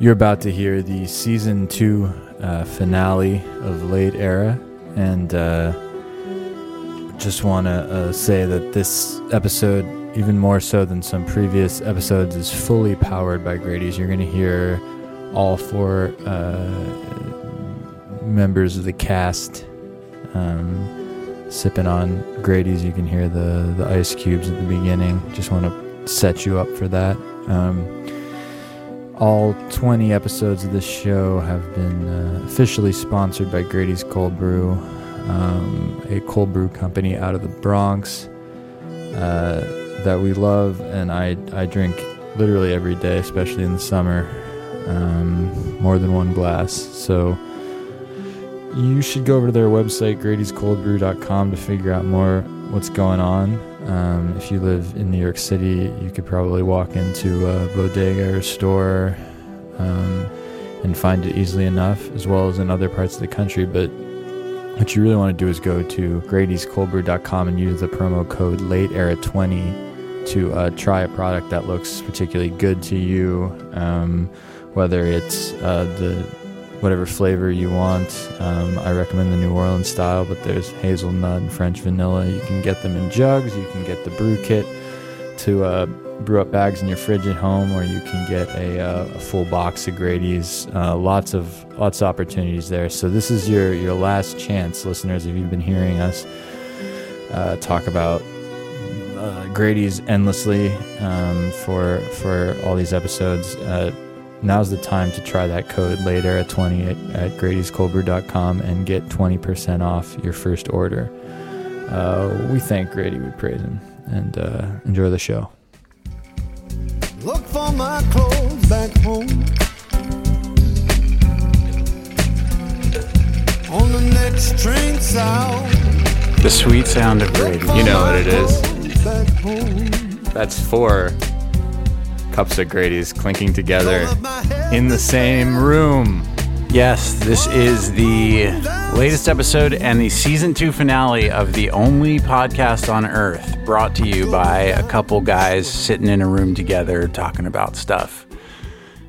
You're about to hear the season two uh, finale of Late Era, and uh, just want to uh, say that this episode, even more so than some previous episodes, is fully powered by Grady's. You're going to hear all four uh, members of the cast um, sipping on Grady's. You can hear the, the ice cubes at the beginning. Just want to set you up for that. Um, all 20 episodes of this show have been uh, officially sponsored by Grady's Cold Brew, um, a cold brew company out of the Bronx uh, that we love, and I, I drink literally every day, especially in the summer, um, more than one glass. So you should go over to their website, Grady'sColdBrew.com, to figure out more what's going on. Um, if you live in New York City, you could probably walk into a bodega or store um, and find it easily enough, as well as in other parts of the country. But what you really want to do is go to Grady'sColdBrew.com and use the promo code LateEra20 to uh, try a product that looks particularly good to you, um, whether it's uh, the whatever flavor you want. Um, I recommend the New Orleans style, but there's hazelnut and French vanilla. You can get them in jugs. You can get the brew kit to uh, brew up bags in your fridge at home, or you can get a, uh, a full box of Grady's. Uh, lots of lots of opportunities there. So this is your your last chance, listeners. If you've been hearing us uh, talk about uh, Grady's endlessly um, for for all these episodes uh, now's the time to try that code later at 20 at, at grady'scoldbrew.com and get 20% off your first order. Uh, we thank Grady, we praise him, and uh, enjoy the show. Look for my clothes back home. On the next train south. The sweet sound of Grady. You know what it is. That's four cups of Grady's clinking together in the same room. Yes, this is the latest episode and the season two finale of the only podcast on earth brought to you by a couple guys sitting in a room together talking about stuff.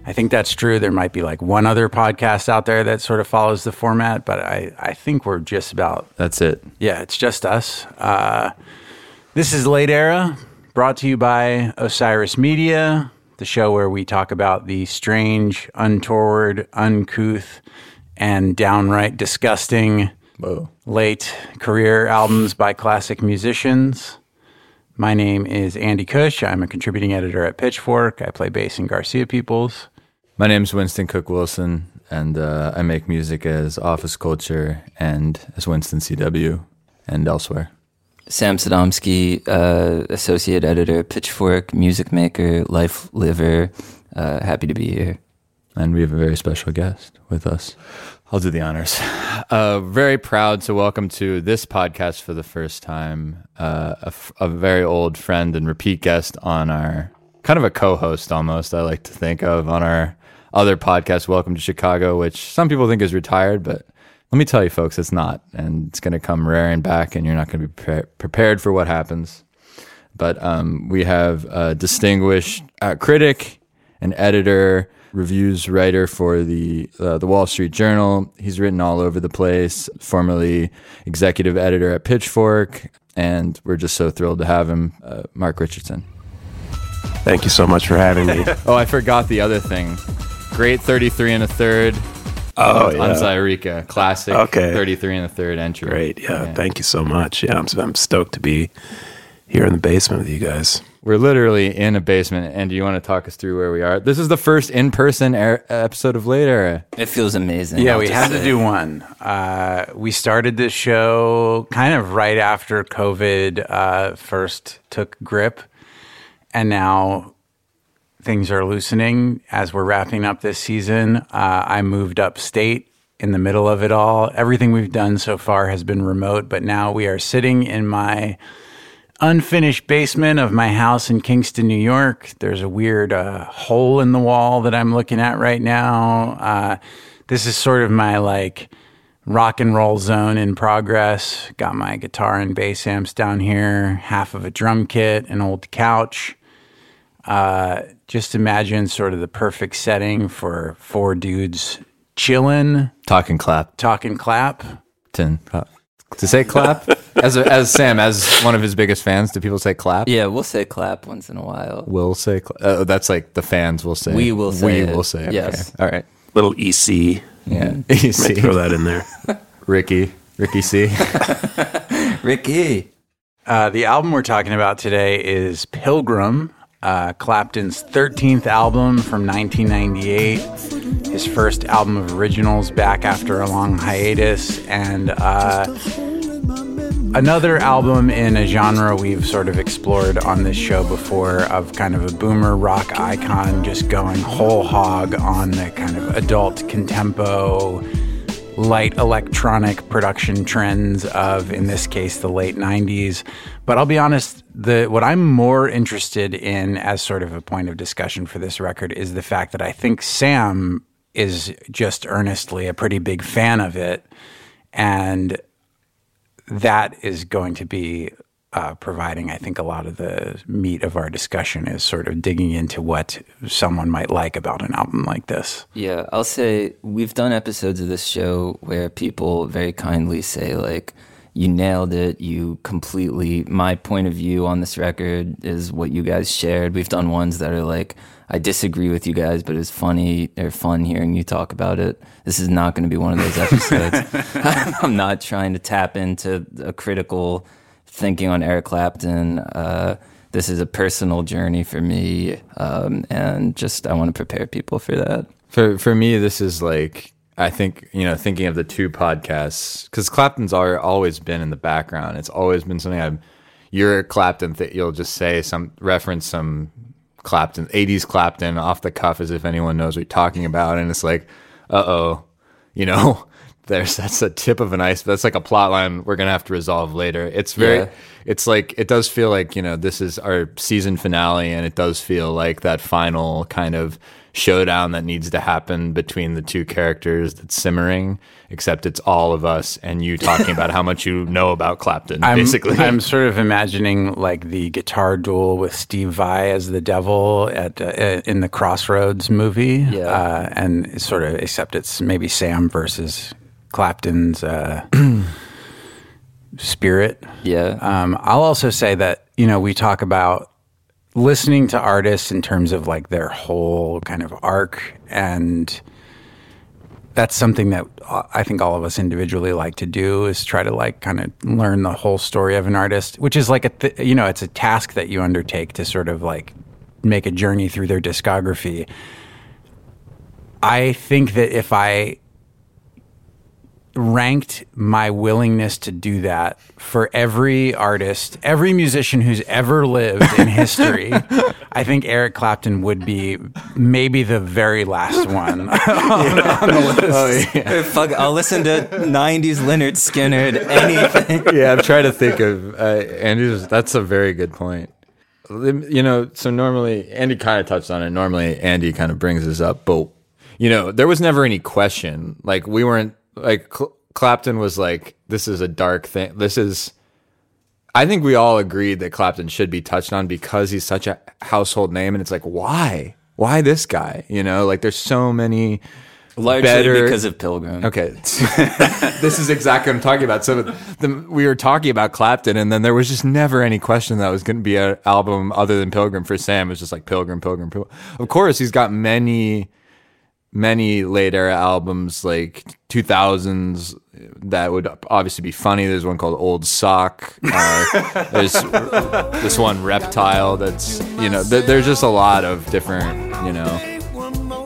I think that's true. There might be like one other podcast out there that sort of follows the format, but I, I think we're just about That's it. Yeah, it's just us. Uh, this is Late Era, brought to you by Osiris Media, the show where we talk about the strange, untoward, uncouth, and downright disgusting Whoa. late career albums by classic musicians. My name is Andy Cush. I'm a contributing editor at Pitchfork. I play bass in Garcia Peoples. My name is Winston Cook Wilson, and uh, I make music as Office Culture and as Winston CW and elsewhere. Sam Sodomsky, uh, associate editor, Pitchfork, music maker, life liver. Uh, happy to be here. And we have a very special guest with us. I'll do the honors. Uh, very proud to welcome to this podcast for the first time uh, a, f- a very old friend and repeat guest on our kind of a co host almost, I like to think of on our other podcast, Welcome to Chicago, which some people think is retired, but let me tell you, folks, it's not. And it's going to come raring back, and you're not going to be pre- prepared for what happens. But um, we have a distinguished uh, critic and editor, reviews writer for the uh, the Wall Street Journal. He's written all over the place. Formerly executive editor at Pitchfork, and we're just so thrilled to have him, uh, Mark Richardson. Thank you so much for having me. Oh, I forgot the other thing. Great 33 and a third Oh, on yeah. Zaireeka. Classic Okay. 33 and a third entry. Great. Yeah, Thank you so much. Yeah, I'm, I'm stoked to be here in the basement with you guys. We're literally in a basement, and do you want to talk us through where we are? This is the first in person er- episode of Late Era. It feels amazing. Yeah, I'll we just had to do one. Uh, we started this show kind of right after COVID uh, first took grip, and now things are loosening as we're wrapping up this season. Uh, I moved upstate in the middle of it all. Everything we've done so far has been remote, but now we are sitting in my unfinished basement of my house in Kingston, New York. There's a weird uh, hole in the wall that I'm looking at right now. Uh, this is sort of my like rock and roll zone in progress. Got my guitar and bass amps down here, half of a drum kit, an old couch. Uh, just imagine sort of the perfect setting for four dudes chilling, Talking clap. talking clap. Tin. To say clap? as, a, as Sam, as one of his biggest fans, do people say clap? Yeah, we'll say clap once in a while. We'll say cla- uh, that's like the fans will say. We will say We it. will say. Okay. Yes. All right. Little EC. Yeah. Might Easy. throw that in there. Ricky. Ricky C. Ricky. Uh, the album we're talking about today is Pilgrim, uh, Clapton's 13th album from 1998. His first album of originals back after a long hiatus, and uh, another album in a genre we've sort of explored on this show before of kind of a boomer rock icon just going whole hog on the kind of adult contempo light electronic production trends of in this case the late 90s but i'll be honest the what i'm more interested in as sort of a point of discussion for this record is the fact that i think sam is just earnestly a pretty big fan of it. And that is going to be uh, providing, I think, a lot of the meat of our discussion is sort of digging into what someone might like about an album like this. Yeah, I'll say we've done episodes of this show where people very kindly say, like, you nailed it. You completely, my point of view on this record is what you guys shared. We've done ones that are like, I disagree with you guys, but it's funny or fun hearing you talk about it. This is not going to be one of those episodes. I'm not trying to tap into a critical thinking on Eric Clapton. Uh, this is a personal journey for me, um, and just I want to prepare people for that. For for me, this is like I think you know thinking of the two podcasts because Clapton's are always been in the background. It's always been something I'm. You're Clapton that you'll just say some reference some Clapton '80s Clapton off the cuff as if anyone knows what you're talking about, and it's like, uh oh, you know. There's that's a tip of an ice. That's like a plot line we're gonna have to resolve later. It's very, Yeah. it's like it does feel like you know this is our season finale, and it does feel like that final kind of showdown that needs to happen between the two characters that's simmering. Except it's all of us and you talking about how much you know about Clapton. I'm, basically, I'm sort of imagining like the guitar duel with Steve Vai as the devil at uh, in the Crossroads movie, Yeah. uh, and sort of except it's maybe Sam versus Clapton's uh, spirit. Yeah. Um, I'll also say that you know we talk about listening to artists in terms of like their whole kind of arc, and that's something that uh, I think all of us individually like to do is try to like kind of learn the whole story of an artist, which is like a th- you know it's a task that you undertake to sort of like make a journey through their discography. I think that if I ranked my willingness to do that for every artist, every musician who's ever lived in history, I think Eric Clapton would be maybe the very last one on, on the list. Fuck, I'll listen to '90s Lynyrd Skynyrd, anything. yeah, I'm trying to think of uh, Andy's. That's a very good point. You know, so normally Andy kind of touched on it. Normally Andy kind of brings this up, but you know, there was never any question. Like we weren't like Cl- Clapton was like, "This is a dark thing. This is." I think we all agreed that Clapton should be touched on because he's such a household name, and it's like, why? Why this guy? You know, like there's so many. Largely Better- because of Pilgrim. Okay, this is exactly what I'm talking about. So the, we were talking about Clapton, and then there was just never any question that was going to be an album other than Pilgrim for Sam. It was just like Pilgrim, Pilgrim, Pilgrim. Of course, he's got many, many late era albums like 2000s that would obviously be funny. There's one called Old Sock. Uh, there's this one Reptile. That's you know. Th- there's just a lot of different you know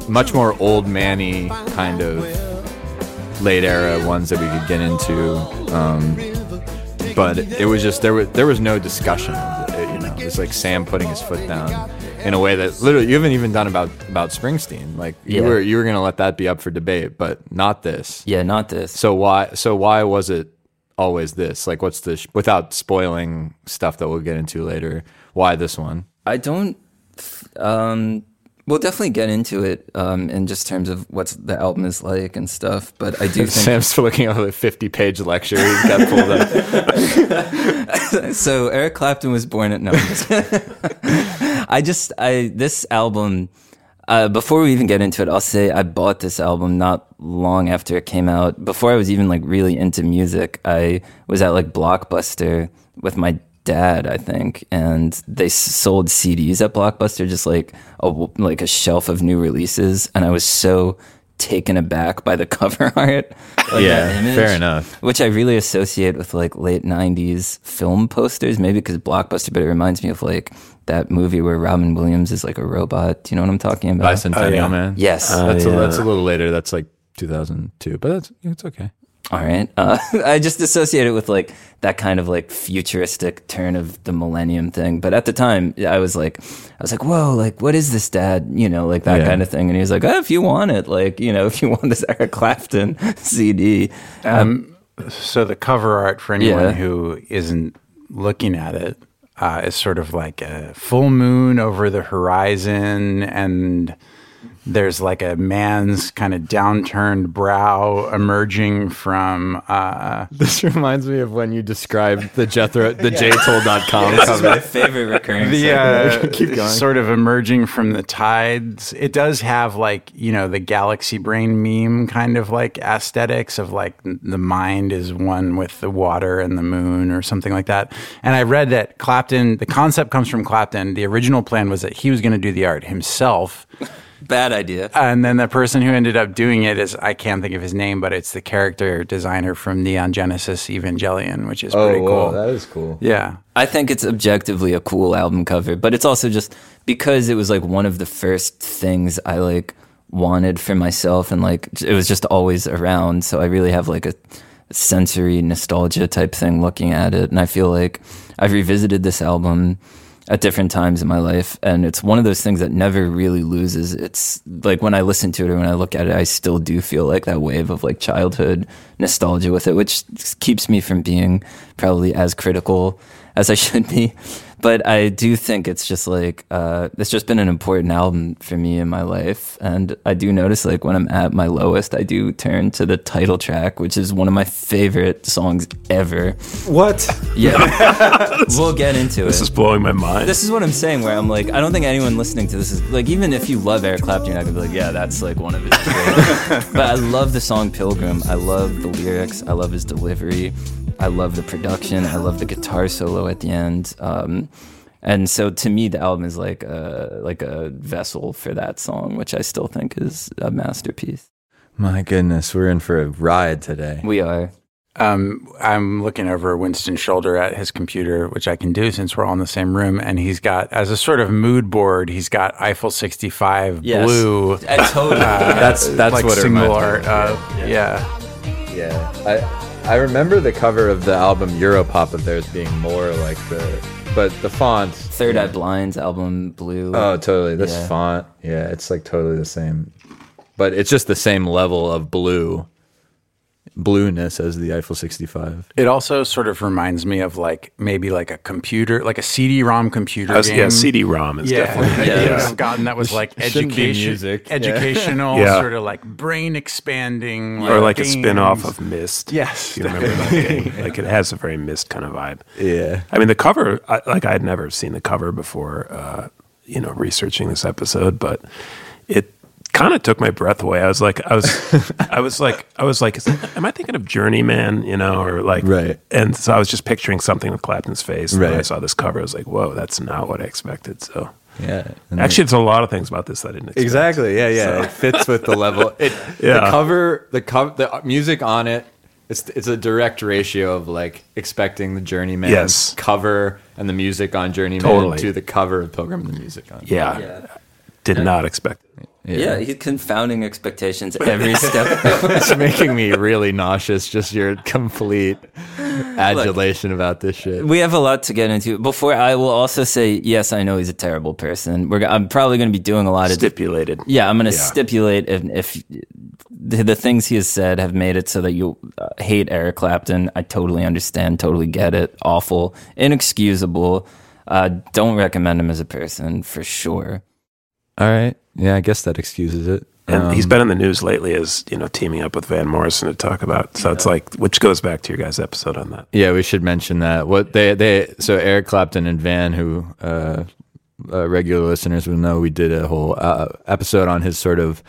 much more old manny kind of late era ones that we could get into. Um, but it was just there was there was no discussion. It, you know, it's like Sam putting his foot down in a way that literally you haven't even done about about Springsteen. Like you Yeah. were you were gonna let that be up for debate, but not this. Yeah, not this. So why so why was it always this? Like what's the sh- without spoiling stuff that we'll get into later? Why this one? I don't. Um, we'll definitely get into it um, in just terms of what the album is like and stuff. But I do think Sam's for looking over the fifty page lecture he's got pulled up. so. Eric Clapton was born at no. I'm just- I this album. Uh, before we even get into it, I'll say I bought this album not long after it came out. Before I was even like really into music, I was at like Blockbuster with my dad, I think, and they sold CDs at Blockbuster, just like a like a shelf of new releases, and I was so taken aback by the cover art. like, Yeah, image, fair enough. Which I really associate with like late '90s film posters, maybe because Blockbuster, but it reminds me of like that movie where Robin Williams is like a robot. Do you know what I'm talking about? Bicentennial Oh, yeah. Man. Yes. that's a, that's a little later. That's like 2002, but that's it's okay. All right. Uh, I just associate it with like that kind of like futuristic turn of the millennium thing. But at the time, I was like, I was like, whoa, like, what is this, Dad? You know, like that Yeah. kind of thing. And he was like, oh, if you want it, like, you know, if you want this Eric Clapton CD. Um, so the cover art for anyone Yeah. who isn't looking at it uh, is sort of like a full moon over the horizon, and there's like a man's kind of downturned brow emerging from. Uh, This reminds me of when you described the Jethro, the jtull.com This is my favorite recurring. the segment. uh, Keep going. sort of emerging from the tides. It does have like you know the galaxy brain meme kind of like aesthetics of like the mind is one with the water and the moon or something like that. And I read that Clapton, the concept comes from Clapton. The original plan was that he was going to do the art himself. Bad idea. And then the person who ended up doing it is I can't think of his name, but it's the character designer from Neon Genesis Evangelion, which is oh, pretty cool. that is cool. yeah. I think it's objectively a cool album cover, but it's also just because it was like one of the first things I like wanted for myself and like it was just always around. So I really have like a sensory nostalgia type thing looking at it. And I feel like I've revisited this album at different times in my life and it's one of those things that never really loses. It's like when i listen to it or when i look at it i still do feel like that wave of like childhood nostalgia with it which keeps me from being probably as critical as i should be but i do think it's just like uh, it's just been an important album for me in my life and i do notice like when i'm at my lowest i do turn to the title track which is one of my favorite songs ever What? yeah we'll get into it This is blowing my mind. this is what I'm saying. Where I'm like, I don't think anyone listening to this is like, even if you love Eric Clapton, you're not gonna be like, yeah, that's like one of his. but I love the song Pilgrim. I love the lyrics. I love his delivery. I love the production. I love the guitar solo at the end. Um, and so to me, the album is like a like a vessel for that song, which I still think is a masterpiece. My goodness, we're in for a ride today. We are. Um, I'm looking over Winston's shoulder at his computer, which I can do since we're all in the same room. And he's got, as a sort of mood board, he's got Eiffel 65 Yes. blue. I totally. That's that's like what it single reminds art. me of. Uh, yeah. Yeah, I I remember the cover of the album Europop of theirs being more like the, but the font. Third Eye Blind's album Blue. Oh, totally. This Yeah. font, yeah, it's like totally the same, but it's just the same level of blue, blueness as the Eiffel 65. It also sort of reminds me of like maybe like a computer, like a CD-ROM computer was- game. yeah, CD-ROM is yeah, definitely. that you Yeah. would have gotten that was like Shouldn't education, music. Educational, Yeah. sort of like brain expanding, Or like a games. spin-off of Myst. Yes. You remember that game? Like it has a very Myst kind of vibe. Yeah, I mean, the cover, I, like I had never seen the cover before, uh, you know, researching this episode, but it kind of took my breath away. I was like, I was, I was like, I was like, that- am I thinking of Journeyman, you know, or like, Right. And so I was just picturing something with Clapton's face. And when I saw this cover, I was like, whoa, that's not what I expected. So yeah. And actually, it's a lot of things about this that I didn't expect. Exactly. Yeah, yeah. It fits with the level. It, The Yeah. cover, the cover, the music on it. It's it's a direct ratio of like expecting the Journeyman Yes. cover and the music on Journeyman Totally. to the cover of Pilgrim and the music on. Yeah. Yeah. Did not expect it. Yeah, he's confounding expectations every step. it's making me really nauseous. Just your complete adulation about this shit. we have a lot to get into. Before I will also say, yes, I know he's a terrible person. We're, I'm probably going to be doing a lot of Stipulated. Yeah, I'm going to Yeah. stipulate if, if the, the things he has said have made it so that you uh, hate Eric Clapton. I totally understand, totally get it. Awful, inexcusable. Uh, don't recommend him as a person for sure. All right. Yeah, I guess that excuses it. And Um, he's been in the news lately as, you know, teaming up with Van Morrison to talk about. So it's like, which goes back to your guys' episode on that. Yeah, we should mention that. What they they so Eric Clapton and Van, who uh, uh, regular listeners will know we did a whole uh, episode on his sort of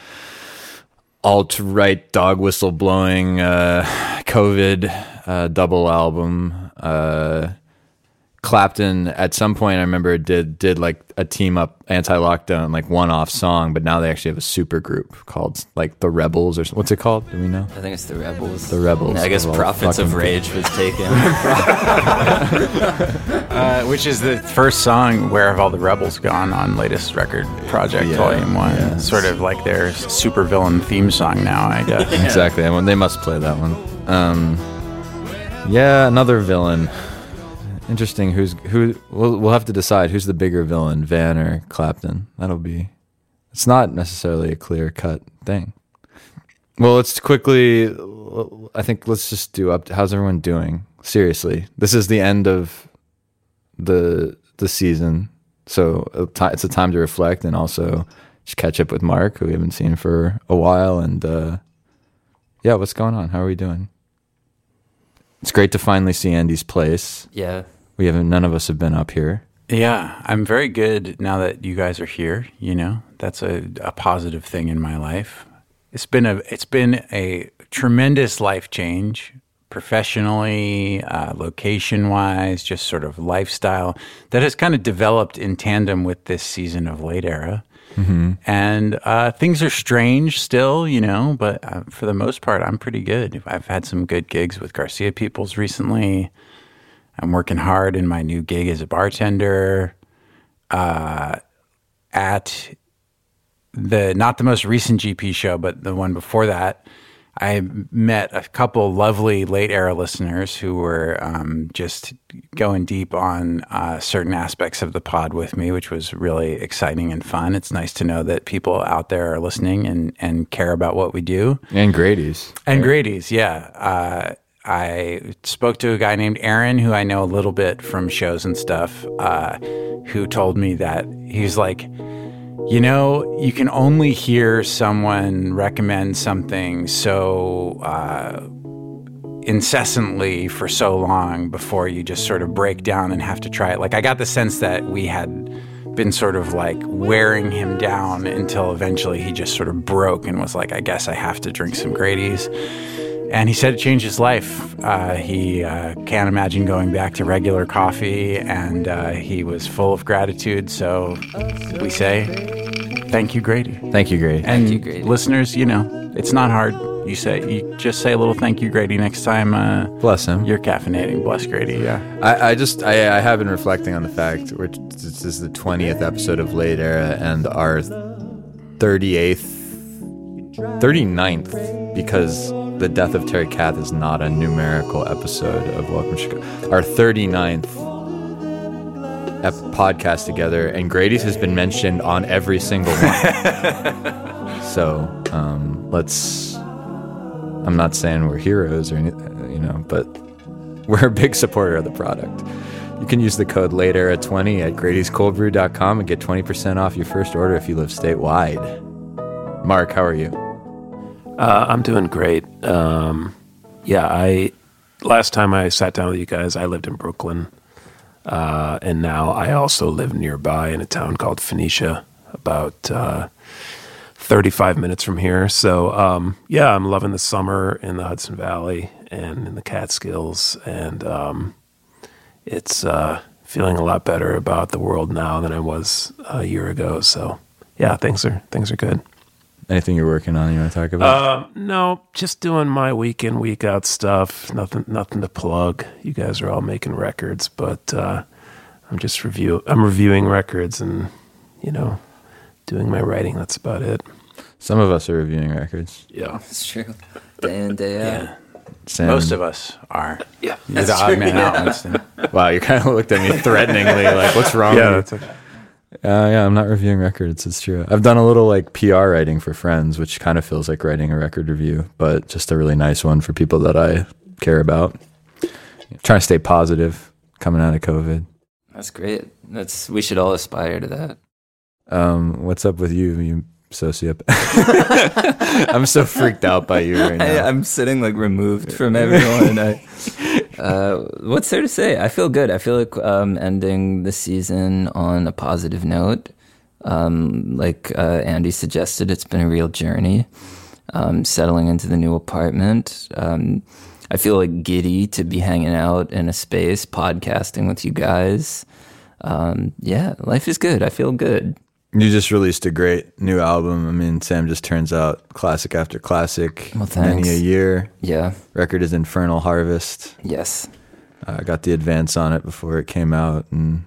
alt right dog whistle blowing uh, COVID uh, double album. Clapton at some point I remember did did like a team up anti lockdown like one off song, but now they actually have a super group called like the Rebels or what's it called? Do we know? I think it's the Rebels. The Rebels. I guess Prophets of Rage was taken. Uh, which is the first song "Where Have All the Rebels Gone" on latest record project Yeah, Volume One. yeah. Sort of like their super villain theme song now, I guess. Exactly. I mean, they must play that one. Um, yeah, another villain. Interesting. Who's who? We'll we'll have to decide who's the bigger villain, Van or Clapton. That'll be. It's not necessarily a clear cut thing. Well, let's quickly. I think let's just do up. How's everyone doing? Seriously, this is the end of the the season, so it's a time to reflect and also just catch up with Mark, who we haven't seen for a while, and uh, yeah, what's going on? How are we doing? It's great to finally see Andy's place. yeah. We haven't. None of us have been up here. Yeah, I'm very good now that you guys are here. You know, that's a, a positive thing in my life. It's been a it's been a tremendous life change, professionally, uh, location wise, just sort of lifestyle that has kind of developed in tandem with this season of late era. And uh, things are strange still, you know, but uh, for the most part, I'm pretty good. I've had some good gigs with Garcia Peoples recently. I'm working hard in my new gig as a bartender. Uh, at the not the most recent GP show, but the one before that, I met a couple lovely late era listeners who were um, just going deep on uh, certain aspects of the pod with me, which was really exciting and fun. It's nice to know that people out there are listening and, and care about what we do. And Grady's. And Grady's, yeah. Uh, I spoke to a guy named Aaron, who I know a little bit from shows and stuff, uh, who told me that he's like, you know, you can only hear someone recommend something so uh, incessantly for so long before you just sort of break down and have to try it. Like, I got the sense that we had been sort of like wearing him down until eventually he just sort of broke and was like, I guess I have to drink some Grady's. And he said it changed his life. Uh, he uh, can't imagine going back to regular coffee, and uh, he was full of gratitude. So we say, thank you, Grady. Thank you, Grady. And you, Grady. listeners, you know, it's not hard. You say, you just say a little thank you, Grady, next time uh, Bless him. you're caffeinating. Bless Grady, yeah. I, I just I, I have been reflecting on the fact which this is the twentieth episode of Late Era and our thirty eighth 39th because the death of Terry Kath is not a numerical episode of Welcome to Chicago. Our 39th ep- podcast together, and Grady's has been mentioned on every single one. so um, let's. I'm not saying we're heroes or anything, you know, but we're a big supporter of the product. You can use the code later at 20 at Grady'sColdBrew.com and get 20% off your first order if you live statewide. Mark, how are you? Uh, I'm doing great. Um, yeah, I last time I sat down with you guys, I lived in Brooklyn, uh, and now I also live nearby in a town called Phoenicia, about uh, 35 minutes from here. So um, yeah, I'm loving the summer in the Hudson Valley and in the Catskills, and um, it's uh, feeling a lot better about the world now than I was a year ago. So yeah, things are things are good. Anything you're working on you want to talk about? Um, no, just doing my week in, week out stuff. Nothing, nothing to plug. You guys are all making records, but uh, I'm just review. I'm reviewing records and you know, doing my writing. That's about it. Some of us are reviewing records. Yeah, It's true. Day in, day out. Sam, Most of us are. yeah, You're the odd man out, Winston. Wow, you kind of looked at me threateningly, like, "What's wrong?" yeah. Uh, yeah, I'm not reviewing records. It's true. I've done a little like PR writing for friends, which kind of feels like writing a record review, but just a really nice one for people that I care about. trying to stay positive coming out of COVID. That's great. That's we should all aspire to that. Um, what's up with you, you sociopath? I'm so freaked out by you right I, now. I'm sitting like removed from everyone. I, Uh, what's there to say? I feel good. I feel like um, ending the season on a positive note. Um, like uh, Andy suggested, it's been a real journey. Um, settling into the new apartment. Um, I feel like giddy to be hanging out in a space, podcasting with you guys. Um, yeah, life is good. I feel good. You just released a great new album. I mean, Sam just turns out classic after classic, Well, many a year. Yeah. Record is Infernal Harvest. Yes. I got the advance on it before it came out, and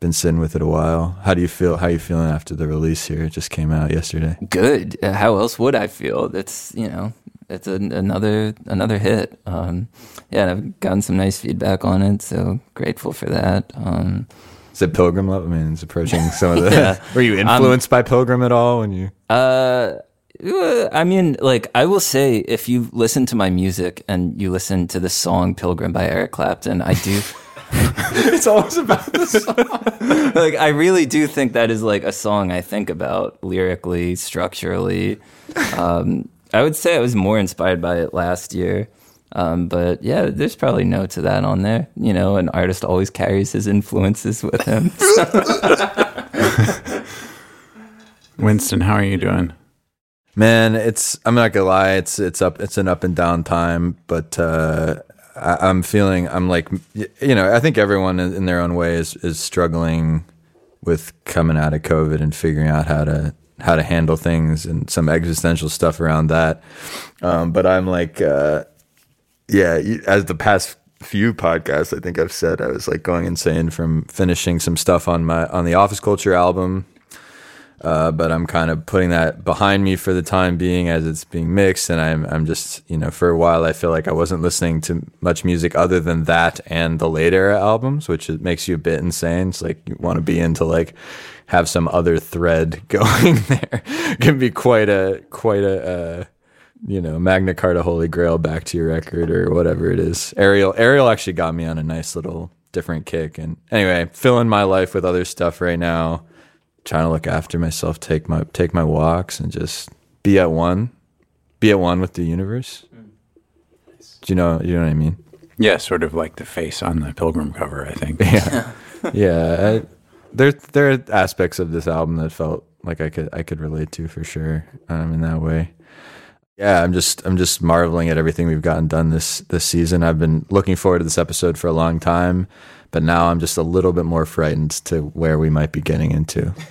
been sitting with it a while. How do you feel? How are you feeling after the release here? It just came out yesterday. good. Uh, How else would I feel? That's you know, it's a, another another hit. Um, yeah, and I've gotten some nice feedback on it, so grateful for that. Um, Is it Pilgrim Love? I mean, it's approaching some of the. Yeah. Were you influenced by Pilgrim at all when you? uh, I mean, like I will say, if you listen to my music and you listen to the song "Pilgrim" by Eric Clapton, I do. it's always about this. like I really do think that is like a song I think about lyrically, structurally. Um, I would say I was more inspired by it last year. Um, but yeah, there's probably notes of that on there. You know, an artist always carries his influences with him. Winston, how are you doing? Man, it's I'm not gonna lie, it's it's up it's an up and down time, but uh I, I'm feeling I'm like you know, I think everyone in, in their own way is is struggling with coming out of COVID and figuring out how to how to handle things and some existential stuff around that. Um, but I'm like uh yeah, as the past few podcasts I think I've said I was like going insane from finishing some stuff on my on the office culture album uh, but I'm kind of putting that behind me for the time being as it's being mixed. And I'm, I'm just, you know, for a while, I feel like I wasn't listening to much music other than that and the late era albums, which it makes you a bit insane. It's like you want to be into like have some other thread going there. Can be quite a, quite a, uh, you know, Magna Carta Holy Grail back to your record or whatever it is. Ariel, Ariel actually got me on a nice little different kick. And anyway, filling my life with other stuff right now trying to look after myself, take my take my walks, and just be at one, be at one with the universe. Do you know? You know what I mean? Yeah, sort of like the face on the Pilgrim cover, I think. Yeah, yeah. I, there there are aspects of this album that felt like I could I could relate to for sure. Um, in that way. Yeah, I'm just I'm just marveling at everything we've gotten done this this season. I've been looking forward to this episode for a long time, but now I'm just a little bit more frightened to where we might be getting into.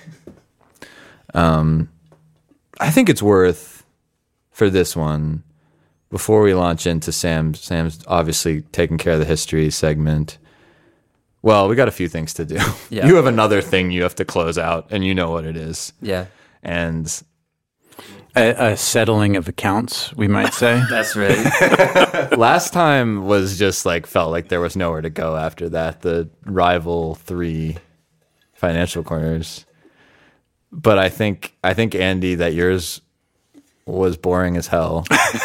Um, I think it's worth for this one before we launch into Sam. Sam's obviously taking care of the history segment. Well, we got a few things to do. Yeah. You have another thing you have to close out, and you know what it is. yeah, And A, a settling of accounts, we might say. that's right. last time was just like felt like there was nowhere to go after that. The rival three financial corners. But I think I think Andy that yours was boring as hell.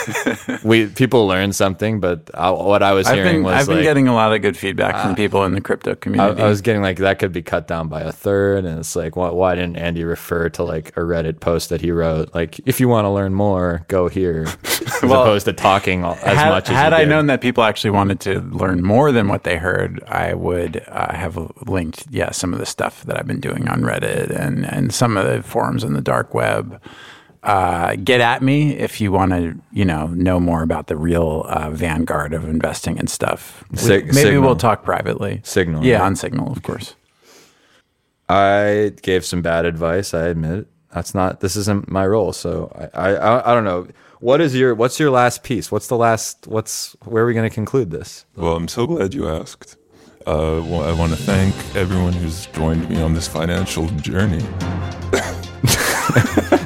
we people learned something, but I, what I was I've hearing been, was I've been getting a lot of good feedback from people in the crypto community. I was getting like that could be cut down by a third, and it's like, why, why didn't Andy refer to like a Reddit post that he wrote? Like, if you want to learn more, go here, as Well, opposed to talking as had, much as had I did. known that people actually wanted to learn more than what they heard, I would uh, have linked, yeah, some of the stuff that I've been doing on Reddit and, and some of the forums in the dark web. Uh, get at me if you want to, you know, know more about the real uh, vanguard of investing and stuff. We- Sig- maybe Signal. we'll talk privately. Signal, yeah, right? on Signal, of course. I gave some bad advice. I admit it. That's not. This isn't my role. So I, I, I don't know. What is your? What's your last piece? What's the last? What's? Where are we going to conclude this? Well, I'm so glad you asked. Uh, well, I want to thank everyone who's joined me on this financial journey.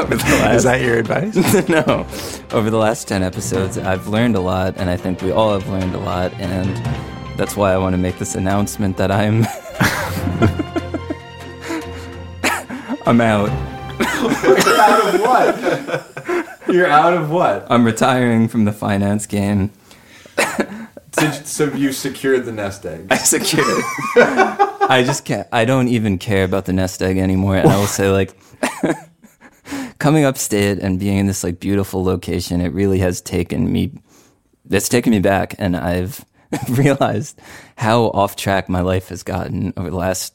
Is that your advice? no, over the last ten episodes, I've learned a lot, and I think we all have learned a lot, and that's why I want to make this announcement that I'm I'm out. You're out of what? You're out of what? I'm retiring from the finance game. so you secured the nest egg. I secured it. I just can't. I don't even care about the nest egg anymore. And I will say, like, coming upstate and being in this like beautiful location, it really has taken me it's taken me back, and I've realized how off track my life has gotten over the last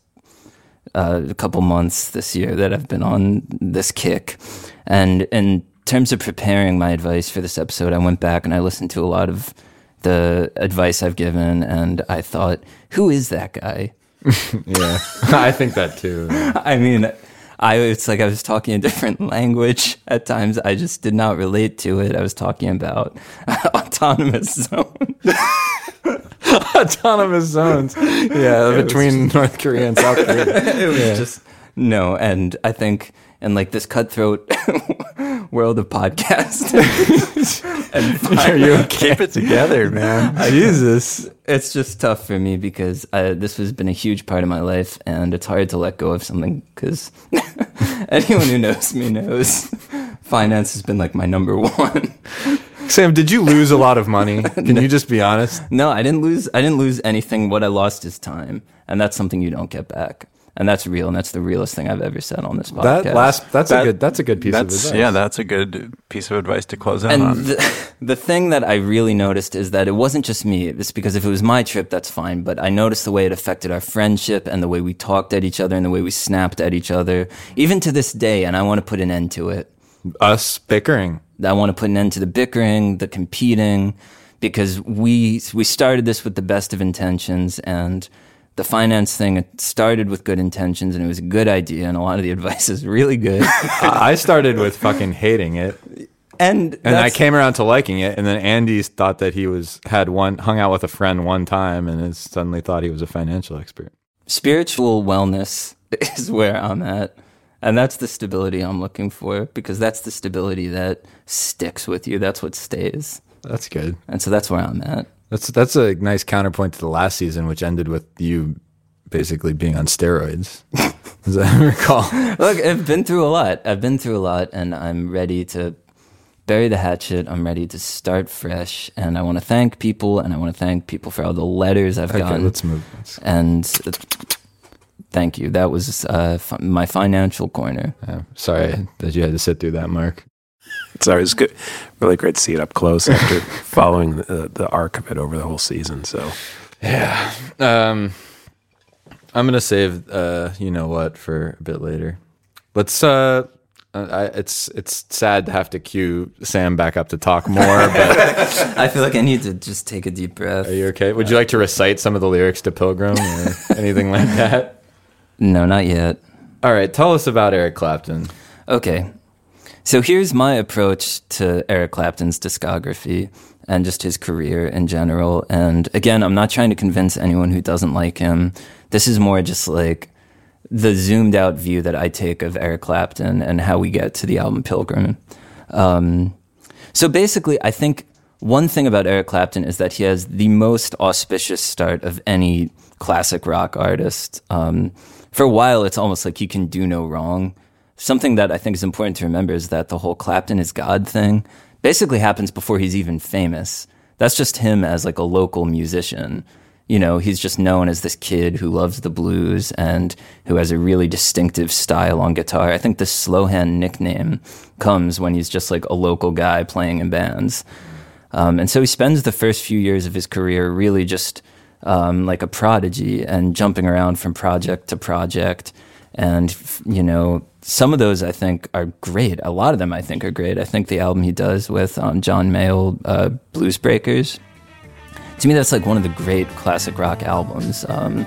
uh, couple months this year that I've been on this kick. And in terms of preparing my advice for this episode, I went back and I listened to a lot of the advice I've given, and I thought, who is that guy? Yeah, I think that too. I mean, I it's like I was talking a different language at times. I just did not relate to it. I was talking about autonomous zone. Autonomous zones. Yeah, between North Korea and South Korea. it was just no, and I think in like this cutthroat world of podcast, and Are you okay? Keep it together, man. Jesus. it's just tough for me because I, this has been a huge part of my life, and it's hard to let go of something because anyone who knows me knows finance has been like my number one. Sam, did you lose a lot of money? Can you just be honest? No, I didn't lose. I didn't lose anything. What I lost is time, and that's something you don't get back. And that's real, and that's the realest thing I've ever said on this podcast. That last that's That- a good that's a good piece of advice. yeah, that's a good piece of advice to close out And on. the, the thing that I really noticed is that it wasn't just me. It's because if it was my trip, that's fine. But I noticed the way it affected our friendship and the way we talked at each other and the way we snapped at each other, even to this day. And I want to put an end to it. us bickering. I want to put an end to the bickering, the competing, because we we started this with the best of intentions and the finance thing it started with good intentions and it was a good idea and a lot of the advice is really good. I started with fucking hating it, and and I came around to liking it. And then Andy thought that he was had one hung out with a friend one time, and suddenly thought he was a financial expert. spiritual wellness is where I'm at. And that's the stability I'm looking for because that's the stability that sticks with you. That's what stays. That's good. And so that's where I'm at. That's that's a nice counterpoint to the last season, which ended with you basically being on steroids. As I recall. Look, I've been through a lot. I've been through a lot and I'm ready to bury the hatchet. I'm ready to start fresh. And I want to thank people and I want to thank people for all the letters I've Okay, gotten. let's move. Let's- and thank you. That was uh, my financial corner. uh, sorry that you had to sit through that, Mark. Sorry, it's good. Really great to see it up close after following the, the arc of it over the whole season. So Yeah. Um, I'm gonna save uh, you know what for a bit later. Let's. Uh, I, it's it's sad to have to cue Sam back up to talk more, but I feel like I need to just take a deep breath. are you okay? Would you like to recite some of the lyrics to Pilgrim or anything like that? No, not yet. All right, tell us about Eric Clapton. Okay. So here's my approach to Eric Clapton's discography and just his career in general. And again, I'm not trying to convince anyone who doesn't like him. This is more just like the zoomed out view that I take of Eric Clapton and how we get to the album Pilgrim. Um, so basically, I think one thing about Eric Clapton is that he has the most auspicious start of any classic rock artist. Um, for a while, it's almost like he can do no wrong. Something that I think is important to remember is that the whole Clapton is God thing basically happens before he's even famous. That's just him as like a local musician. You know, he's just known as this kid who loves the blues and who has a really distinctive style on guitar. I think the Slowhand nickname comes when he's just like a local guy playing in bands. Um, and so he spends the first few years of his career really just um, like a prodigy and jumping around from project to project. And, you know, some of those I think are great. A lot of them I think are great. I think the album he does with um, John Mayall, uh, Blues Breakers, to me, that's like one of the great classic rock albums. Um,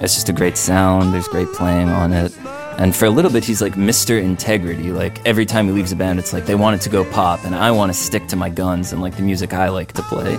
it's just a great sound. There's great playing on it. And for a little bit, he's like Mr. Integrity. Like every time he leaves a band, it's like they want it to go pop, and I want to stick to my guns and like the music I like to play.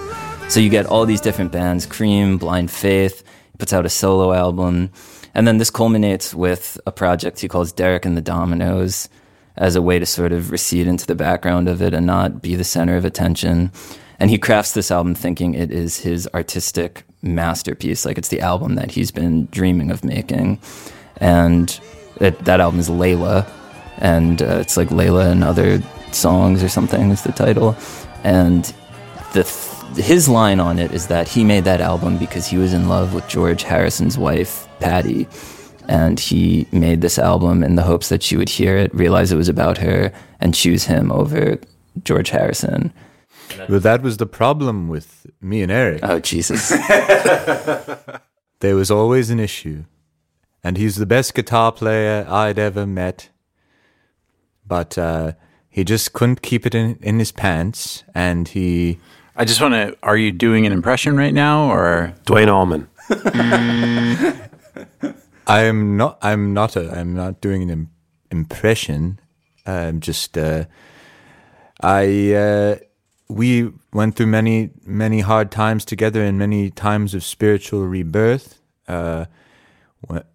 So you get all these different bands Cream, Blind Faith. He puts out a solo album. And then this culminates with a project he calls Derek and the Dominos as a way to sort of recede into the background of it and not be the center of attention. And he crafts this album thinking it is his artistic masterpiece, like it's the album that he's been dreaming of making. And it, that album is Layla, and uh, it's like Layla and other songs or something is the title. And the th- his line on it is that he made that album because he was in love with George Harrison's wife, Patty. And he made this album in the hopes that she would hear it, realize it was about her, and choose him over George Harrison. Well, that was the problem with me and Eric. Oh Jesus! There was always an issue. And he's the best guitar player I'd ever met. But uh, he just couldn't keep it in, in his pants. And he. I just want to. Are you doing an impression right now, or Duane Allman. I am not. I'm not. A, I'm not doing an Im- impression. I'm just. Uh, I. Uh, we went through many, many hard times together, and many times of spiritual rebirth. Uh,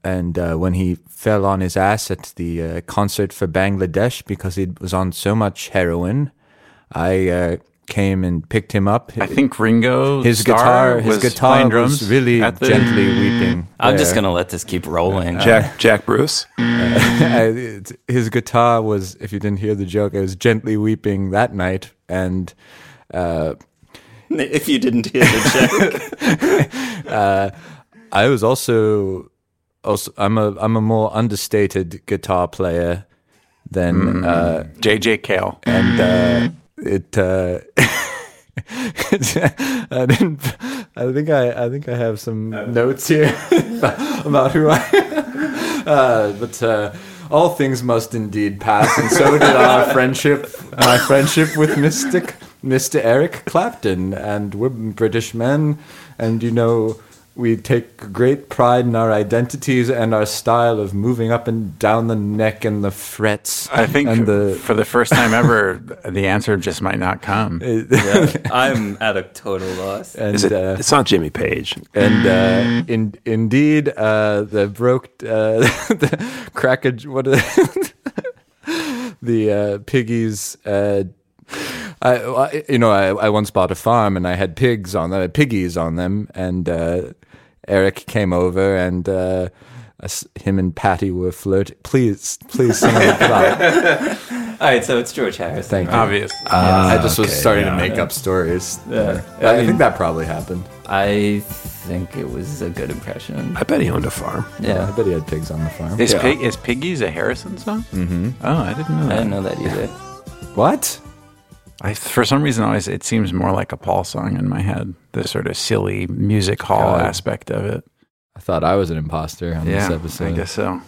and uh, when he fell on his ass at the uh, concert for Bangladesh because he was on so much heroin, I uh, came and picked him up. I think Ringo his Starr guitar, his was guitar playing drums was really the- gently weeping. I'm just gonna let this keep rolling. Jack Jack Bruce. I- it- his guitar was, if you didn't hear the joke, I was gently weeping that night, and uh, if you didn't hear the joke, I was also, also, I'm a, I'm a more understated guitar player than, uh, JJ Cale. and uh, it. Uh, I didn't. I think I. I think I have some notes here about who I. Uh, but uh, all things must indeed pass, and so did our friendship. My friendship with Mystic, Mr. Eric Clapton, and we're British men, and you know. We take great pride in our identities and our style of moving up and down the neck and the frets. I think and the for the first time ever, the answer just might not come. I'm at a total loss. and Is it? uh, it's not Jimmy Page. and uh, in indeed uh, the broke uh, the cracker what are the uh, piggies uh, I, I you know I, I once bought a farm and I had pigs on them piggies on them and uh, Eric came over and uh, us- him and Patty were flirting please please sing the plot All right, so it's George Harrison. thank you Obvious. I just was okay, starting yeah, to make yeah. up stories Yeah. I, think that probably happened I think it was a good impression. I bet he owned a farm. Yeah, I bet he had pigs on the farm Is, Yeah. Pig, is Piggies a Harrison song? Mm-hmm. Oh, I didn't know I didn't know that either. what I, for some reason, always it seems more like a Paul song in my head. The sort of silly music hall God. aspect of it. I thought I was an imposter on Yeah, this episode. I guess so.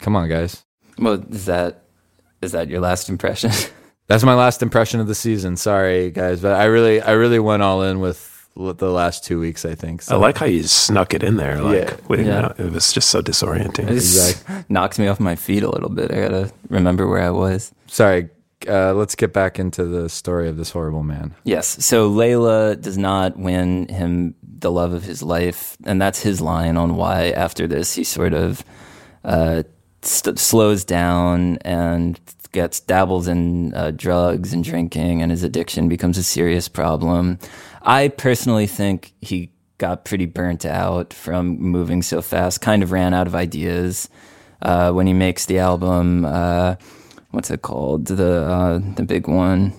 Come on, guys. Well, is that is that your last impression? That's my last impression of the season. Sorry, guys, but I really, I really went all in with with the last two weeks. I think. I like how you snuck it in there. Like, Yeah. we didn't Yeah. know- it was just so disorienting. It just Exact- knocks me off my feet a little bit. I gotta remember where I was. Sorry. Uh, let's get back into the story of this horrible man. Yes. So Layla does not win him the love of his life, and that's his line on why after this he sort of uh, st- slows down and gets dabbles in uh, drugs and drinking, and his addiction becomes a serious problem. I personally think he got pretty burnt out from moving so fast. Kind of ran out of ideas uh, when he makes the album. What's it called? The uh, the big one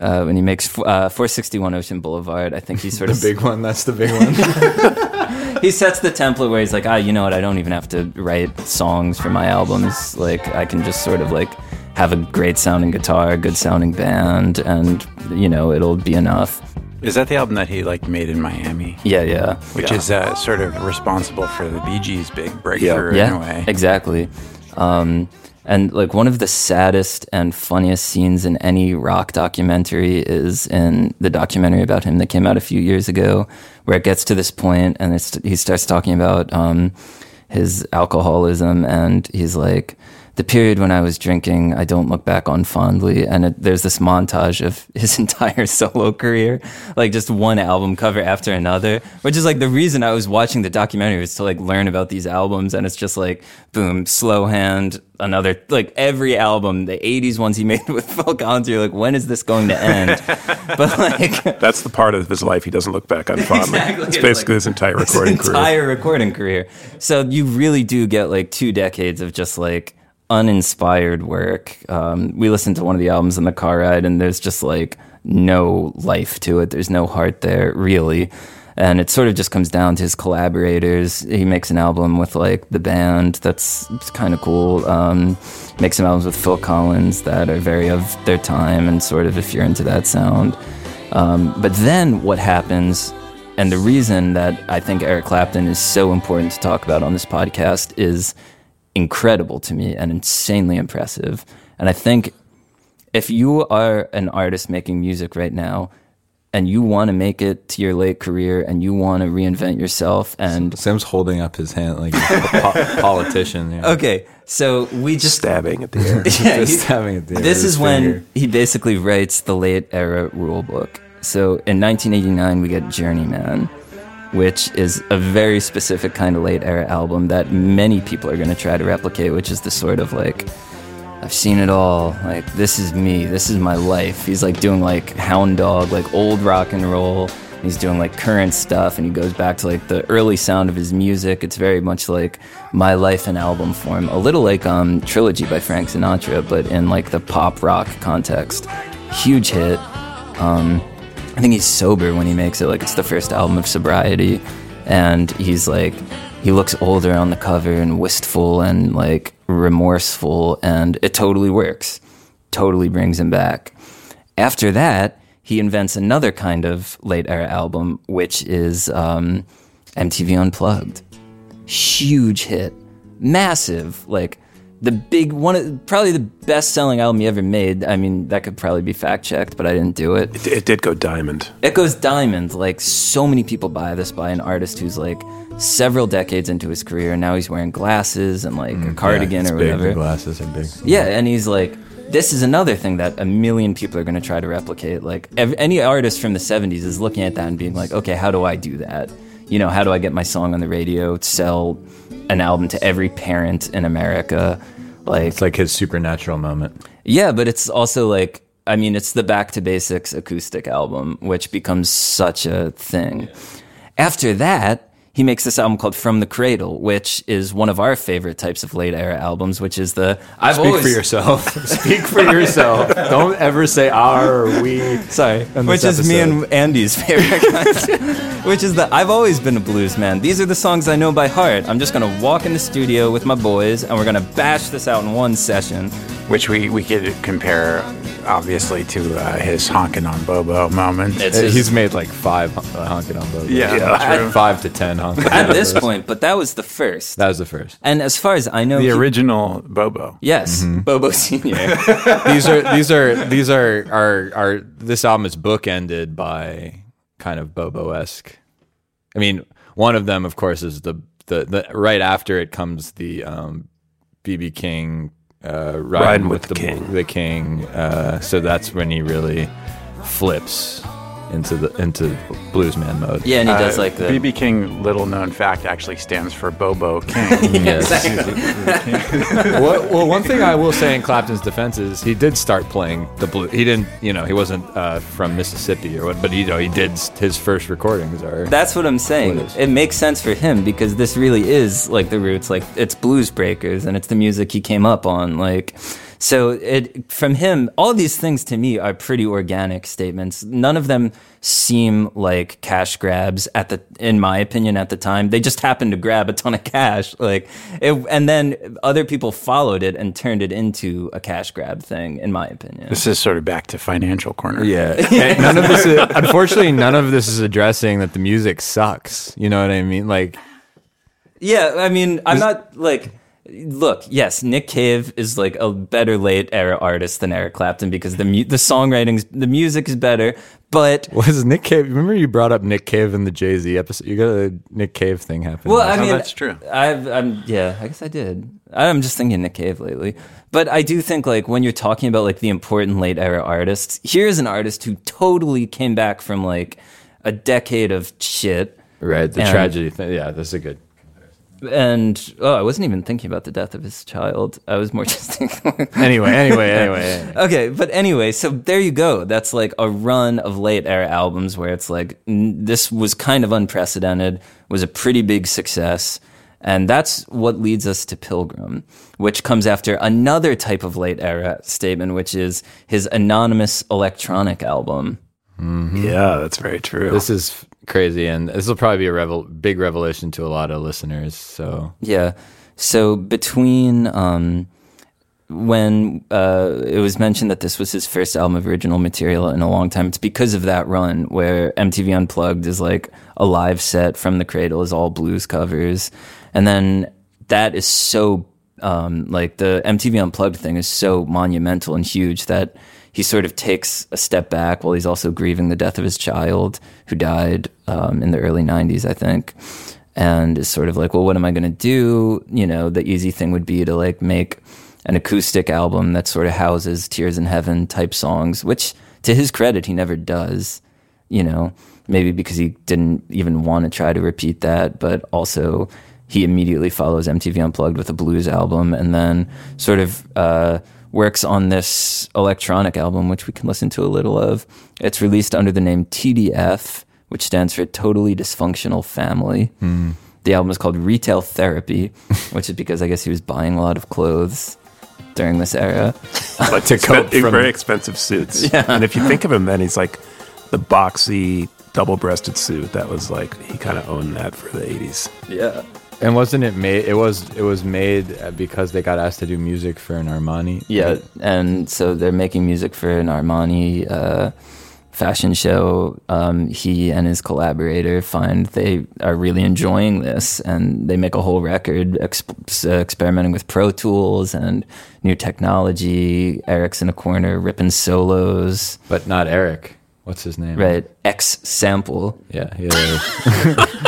uh, when he makes f- uh, 461 Ocean Boulevard. I think he sort The of the big one. That's the big one. he sets the template where he's like, ah, you know what? I don't even have to write songs for my albums. Like I can just sort of like have a great sounding guitar, good sounding band, and you know it'll be enough. Is that the album that he like made in Miami? Yeah, yeah, Which Yeah. is uh, sort of responsible for the Bee Gees' big breakthrough in a way. exactly. Um, and like one of the saddest and funniest scenes in any rock documentary is in the documentary about him that came out a few years ago, where it gets to this point and he starts talking about um, his alcoholism, and he's like, "The period when I was drinking, I don't look back on fondly." And it, there's this montage of his entire solo career, like just one album cover after another, which is like the reason I was watching the documentary was to like learn about these albums, and it's just like boom, slow hand, another like every album, the '80s ones he made with Phil Collins. You're like, when is this going to end? but like. That's the part of his life he doesn't look back on fondly. Exactly. It's It's basically like- his entire his recording career. entire recording career. So you really do get like two decades of just like uninspired work. Um, we listened to one of the albums in the car ride, and there's just like no life to it. There's no heart there, really. And it sort of just comes down to his collaborators. He makes an album with like the band that's kind of cool. Um, makes some albums with Phil Collins that are very of their time and sort of if you're into that sound. Um, but then what happens, and the reason that I think Eric Clapton is so important to talk about on this podcast is incredible to me and insanely impressive. And I think if you are an artist making music right now and you want to make it to your late career and you want to reinvent yourself and Sam's holding up his hand like a po- politician. Yeah. okay so we just Stabbing at the air. yeah, Just he- having it there this is his when finger. he basically writes the late era rule book so in 1989 we get journeyman which is a very specific kind of late era album that many people are going to try to replicate which is the sort of like I've seen it all. Like this is me. This is my life. He's like doing like hound dog, like old rock and roll. He's doing like current stuff and he goes back to like the early sound of his music. It's very much like my life in album form. A little like um Trilogy by Frank Sinatra, but in like the pop rock context. Huge hit. Um I think he's sober when he makes it. Like it's the first album of sobriety. And he's like he looks older on the cover and wistful and like remorseful and it totally works totally brings him back after that he invents another kind of late era album which is um, mtv unplugged huge hit massive like the big one of probably the best selling album he ever made i mean that could probably be fact checked but i didn't do it It, it did go diamond. it goes diamond. Like so many people buy this by an artist who's like several decades into his career, and now he's wearing glasses and like a cardigan Mm, Yeah, or it's big, whatever. Glasses are big. Yeah, and he's like, this is another thing that a million people are going to try to replicate. Like ev- any artist from the '70s is looking at that and being like, okay, how do I do that? You know, how do I get my song on the radio, sell an album to every parent in America? Like, It's like his supernatural moment. yeah, but it's also like I mean, it's the Back to Basics acoustic album, which becomes such a thing. After that, he makes this album called From the Cradle, which is one of our favorite types of late era albums, which is the I've Speak always for yourself. Speak for yourself. Don't ever say our or we. Sorry, which this is me and Andy's favorite kind. which is that I've always been a blues man. These are the songs I know by heart. I'm just gonna walk in the studio with my boys and we're gonna bash this out in one session. which we, we could compare obviously to uh, his honking on Bobo moment. It's just- He's made like five hon- uh, honking on both. Yeah, Yeah, true. five to ten honking. at this point, but that was the first. that was the first. And as far as I know, the he- original Bobo. yes, Mm-hmm. Bobo Senior. these are these are these are are are this album is bookended by kind of Bobo esque. I mean, one of them, of course, is the the, the right after it comes the um, BB King uh, riding, with the King. The King. Uh, so that's when he really flips into the into bluesman mode. yeah, and he does Uh, like the BB King. Little known fact actually stands for Bobo King. Yes. well, well, one thing I will say in Clapton's defense is he did start playing the blues. He didn't, you know, he wasn't uh, from Mississippi or what, but you know, he did his first recordings are. That's what I'm saying. What is? It makes sense for him because this really is like the roots. Like it's blues breakers and it's the music he came up on. Like so it from him, all these things to me are pretty organic statements. None of them seem like cash grabs at the in my opinion at the time. They just happened to grab a ton of cash. Like it, and then other people followed it and turned it into a cash grab thing, in my opinion. this is sort of back to financial corner. Yeah, none of this. Is, unfortunately, none of this is addressing that the music sucks. You know what I mean? Like, Yeah, I mean, I'm not like. Look, yes, Nick Cave is like a better late era artist than Eric Clapton because the mu- the songwriting's the music is better, but was Nick Cave? Remember you brought up Nick Cave in the Jay Z episode? You got a Nick Cave thing happening. well, I Oh, mean, that's true. I've, I'm yeah, I guess I did. I'm just thinking Nick Cave lately, but I do think like when you're talking about like the important late era artists, here's an artist who totally came back from like a decade of shit. right, the and- tragedy thing. Yeah, that's a good. And oh, I wasn't even thinking about the death of his child. I was more just thinking. Anyway, anyway, anyway. Okay, but anyway, so there you go. That's like a run of late era albums where it's like n- this was kind of unprecedented, was a pretty big success, and that's what leads us to Pilgrim, which comes after another type of late era statement, which is his anonymous electronic album. Mm-hmm. Yeah, that's very true. This is crazy, and this will probably be a revel- big revelation to a lot of listeners. So Yeah. So between um, when uh, it was mentioned that this was his first album of original material in a long time, it's because of that run where MTV Unplugged is like a live set from the cradle, is all blues covers. And then that is so, um, like the MTV Unplugged thing is so monumental and huge that he sort of takes a step back while he's also grieving the death of his child who died um, in the early 90s, I think. And is sort of like, well, what am I going to do? You know, the easy thing would be to like make an acoustic album that sort of houses Tears in Heaven type songs, which to his credit, he never does, you know, maybe because he didn't even want to try to repeat that, but also he immediately follows MTV Unplugged with a blues album and then sort of uh, works on this electronic album, which we can listen to a little of. It's released under the name TDF, which stands for Totally Dysfunctional Family. The album is called Retail Therapy, which is because I guess he was buying a lot of clothes during this era. Like To cope from- very expensive suits. Yeah. And if you think of him, then he's like the boxy double-breasted suit. That was like he kind of owned that for the '80s. Yeah. And wasn't it made? It was. It was made uh, because they got asked to do music for an Armani. Yeah, and so they're making music for an Armani uh, fashion show. Um, he and his collaborator find they are really enjoying this, and they make a whole record exp- experimenting with Pro Tools and new technology. Eric's in a corner ripping solos. but not Eric. What's his name? Right, X sample. Yeah. A,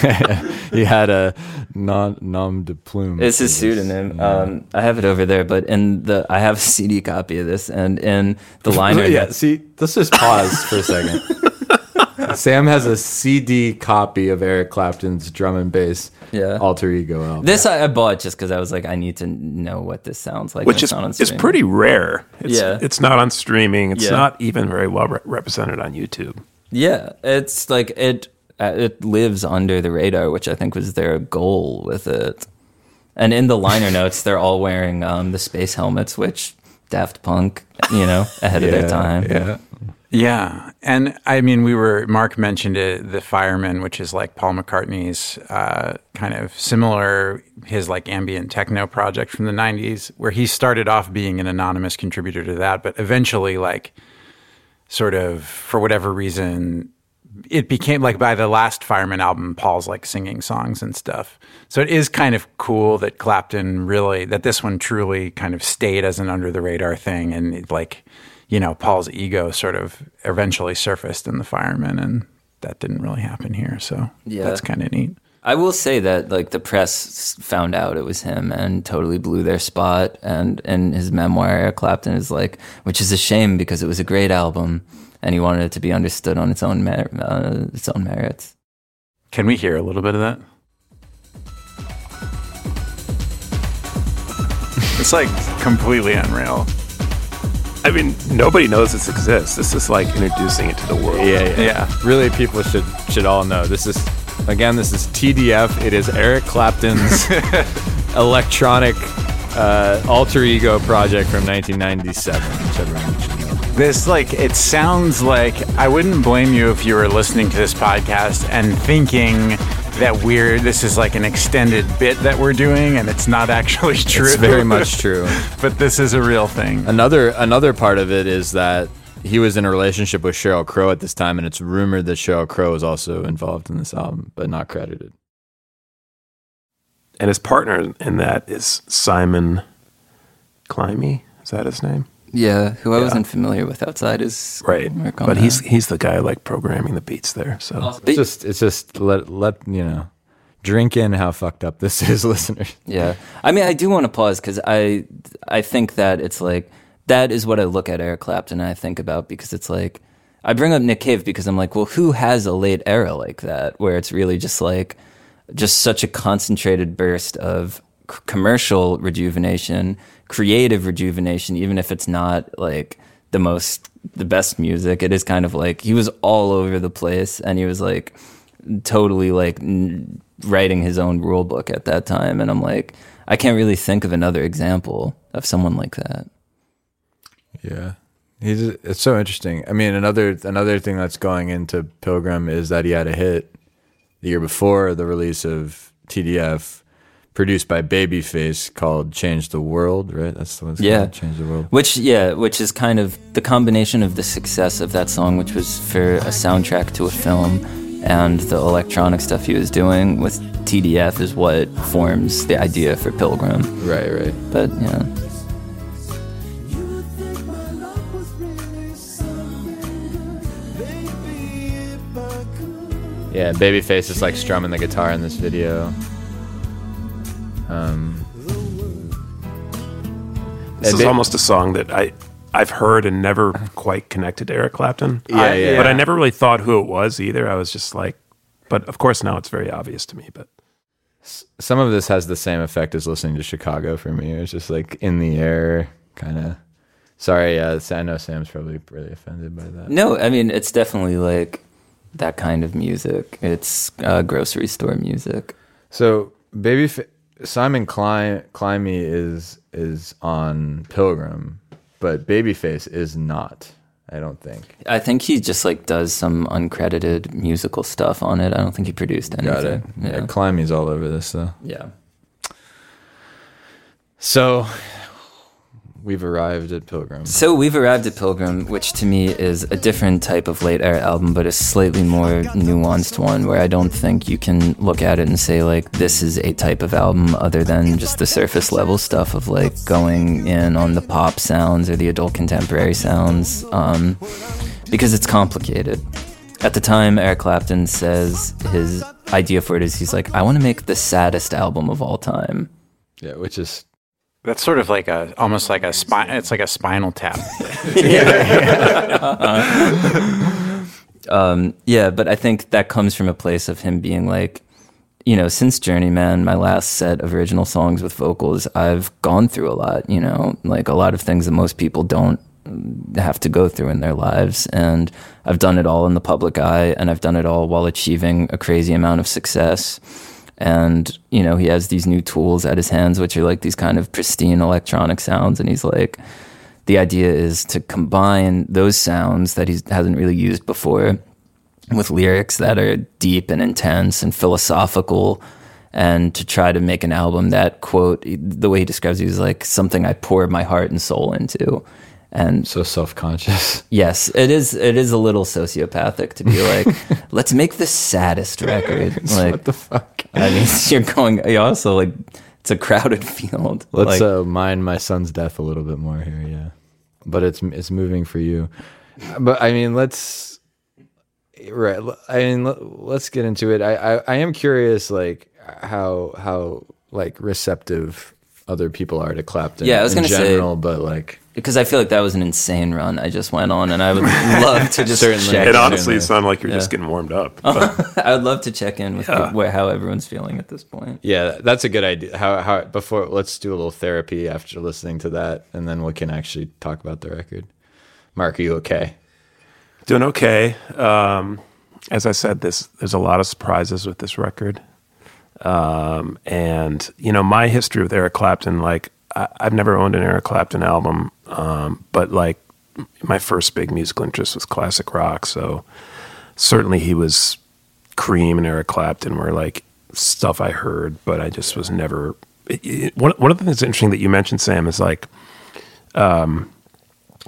he had a non nom de plume. It's his pseudonym. Um, I have it over there, but in the I have a CD copy of this, and in the liner yeah. notes- See, let's just pause for a second. Sam has a CD copy of Eric Clapton's drum and bass Yeah. alter ego album. This I, I bought just because I was like, I need to know what this sounds like. which when is it's on is pretty rare. It's, Yeah. it's not on streaming. It's Yeah. not even very well re- represented on YouTube. Yeah, it's like it. Uh, it lives under the radar, which I think was their goal with it. And in the liner notes, they're all wearing um, the space helmets, which Daft Punk, you know, ahead of their time. Yeah. Yeah. And I mean, we were, Mark mentioned it, The Fireman, which is like Paul McCartney's uh, kind of similar, his like ambient techno project from the 90s, where he started off being an anonymous contributor to that, but eventually, like, sort of, for whatever reason, it became like by the last Fireman album, Paul's like singing songs and stuff. So it is kind of cool that Clapton really, that this one truly kind of stayed as an under the radar thing. And it, like, you know, Paul's ego sort of eventually surfaced in the Fireman, and that didn't really happen here. So Yeah. that's kind of neat. I will say that like the press found out it was him and totally blew their spot. And in his memoir, Clapton is like, which is a shame because it was a great album, and he wanted it to be understood on its own mer- uh, its own merits. Can we hear a little bit of that? It's like completely unreal. I mean, nobody knows this exists. This is like introducing it to the world. Yeah, yeah, Yeah. Really, people should should all know this is again. This is TDF. It is Eric Clapton's electronic uh, alter ego project from 1997, which everyone should know. This like it sounds like I wouldn't blame you if you were listening to this podcast and thinking that we're this is like an extended bit that we're doing and it's not actually true. It's very much true. but this is a real thing. Another another part of it is that he was in a relationship with Sheryl Crow at this time, and it's rumored that Sheryl Crow was also involved in this album, but not credited. And his partner in that is Simon Climie. Is that his name? Yeah, who I Yeah. wasn't familiar with outside is Right. work But he's that. he's the guy like programming the beats there. So It's just it's just let let you know drink in how fucked up this is, listeners. Yeah, I mean, I do want to pause because I I think that it's like that is what I look at Eric Clapton and I think about because it's like I bring up Nick Cave because I'm like, well, who has a late era like that where it's really just like just such a concentrated burst of c- commercial rejuvenation, creative rejuvenation, even if it's not like the most the best music. It is kind of like he was all over the place and he was like totally like n- writing his own rule book at that time and i'm like i can't really think of another example of someone like that Yeah. He's it's so interesting. I mean, another another thing that's going into Pilgrim is that he had a hit the year before the release of TDF produced by Babyface called "Change the World." Right? That's the one. it's Yeah. called, "Change the World." Which, yeah, which is kind of the combination of the success of that song, which was for a soundtrack to a film, and the electronic stuff he was doing with TDF is what forms the idea for Pilgrim. Right, right. But, yeah. Yeah, Babyface is like strumming the guitar in this video. Um, This is ba- almost a song that I I've heard and never quite connected to Eric Clapton. Yeah, I- yeah. But I never really thought who it was either. I was just like, but of course now it's very obvious to me. But some of this has the same effect as listening to Chicago for me. It's just like in the air, kind of. Sorry, yeah, I know Sam's probably really offended by that. No, I mean, it's definitely like that kind of music. It's uh, grocery store music. So, baby, Simon Klein, Climby is is on Pilgrim, but Babyface is not. I don't think. I think he just like does some uncredited musical stuff on it. I don't think he produced anything. Got it. Yeah, Yeah. Climie's all over this though. yeah. So, we've arrived at Pilgrim. So we've arrived at Pilgrim, which to me is a different type of late era album, but a slightly more nuanced one where I don't think you can look at it and say like this is a type of album other than just the surface level stuff of like going in on the pop sounds or the adult contemporary sounds, um, because it's complicated. At the time, Eric Clapton says his idea for it is he's like, I want to make the saddest album of all time. Yeah, which is That's sort of like a almost like a spine. It's like a spinal tap. Um, yeah, but I think that comes from a place of him being like, you know, since Journeyman, my last set of original songs with vocals, I've gone through a lot, you know, like a lot of things that most people don't have to go through in their lives. And I've done it all in the public eye, and I've done it all while achieving a crazy amount of success. And, you know, he has these new tools at his hands, which are like these kind of pristine electronic sounds. And he's like, the idea is to combine those sounds that he hasn't really used before with lyrics that are deep and intense and philosophical and to try to make an album that quote the way he describes it is like something i pour my heart and soul into and so self-conscious. yes it is it is a little sociopathic to be like let's make the saddest record like what the fuck? i mean you're going you also like it's a crowded field Let's like, uh, mind my son's death a little bit more here, yeah. But it's it's moving for you. But I mean, let's right. i mean, let- let's get into it. I, I I am curious, like how how like receptive other people are to Clapton. Yeah, I was in gonna say- general, but like because i feel like that was an insane run i just went on and i would love to just Certainly. check it Yeah. honestly sounded like you're just getting warmed up. I would love to check in with Yeah. where, how everyone's feeling at this point. yeah, that's a good idea. How how before let's do a little therapy after listening to that, and then we can actually talk about the record. Mark, are you okay? doing okay. Um, as I said, this there's a lot of surprises with this record. Um, and you know, my history with Eric Clapton, like I, I've never owned an Eric Clapton album, um, but like my first big musical interest was classic rock. So certainly he was Cream and Eric Clapton were like stuff I heard, but I just was never. It, it, one one of the things interesting that you mentioned, Sam, is like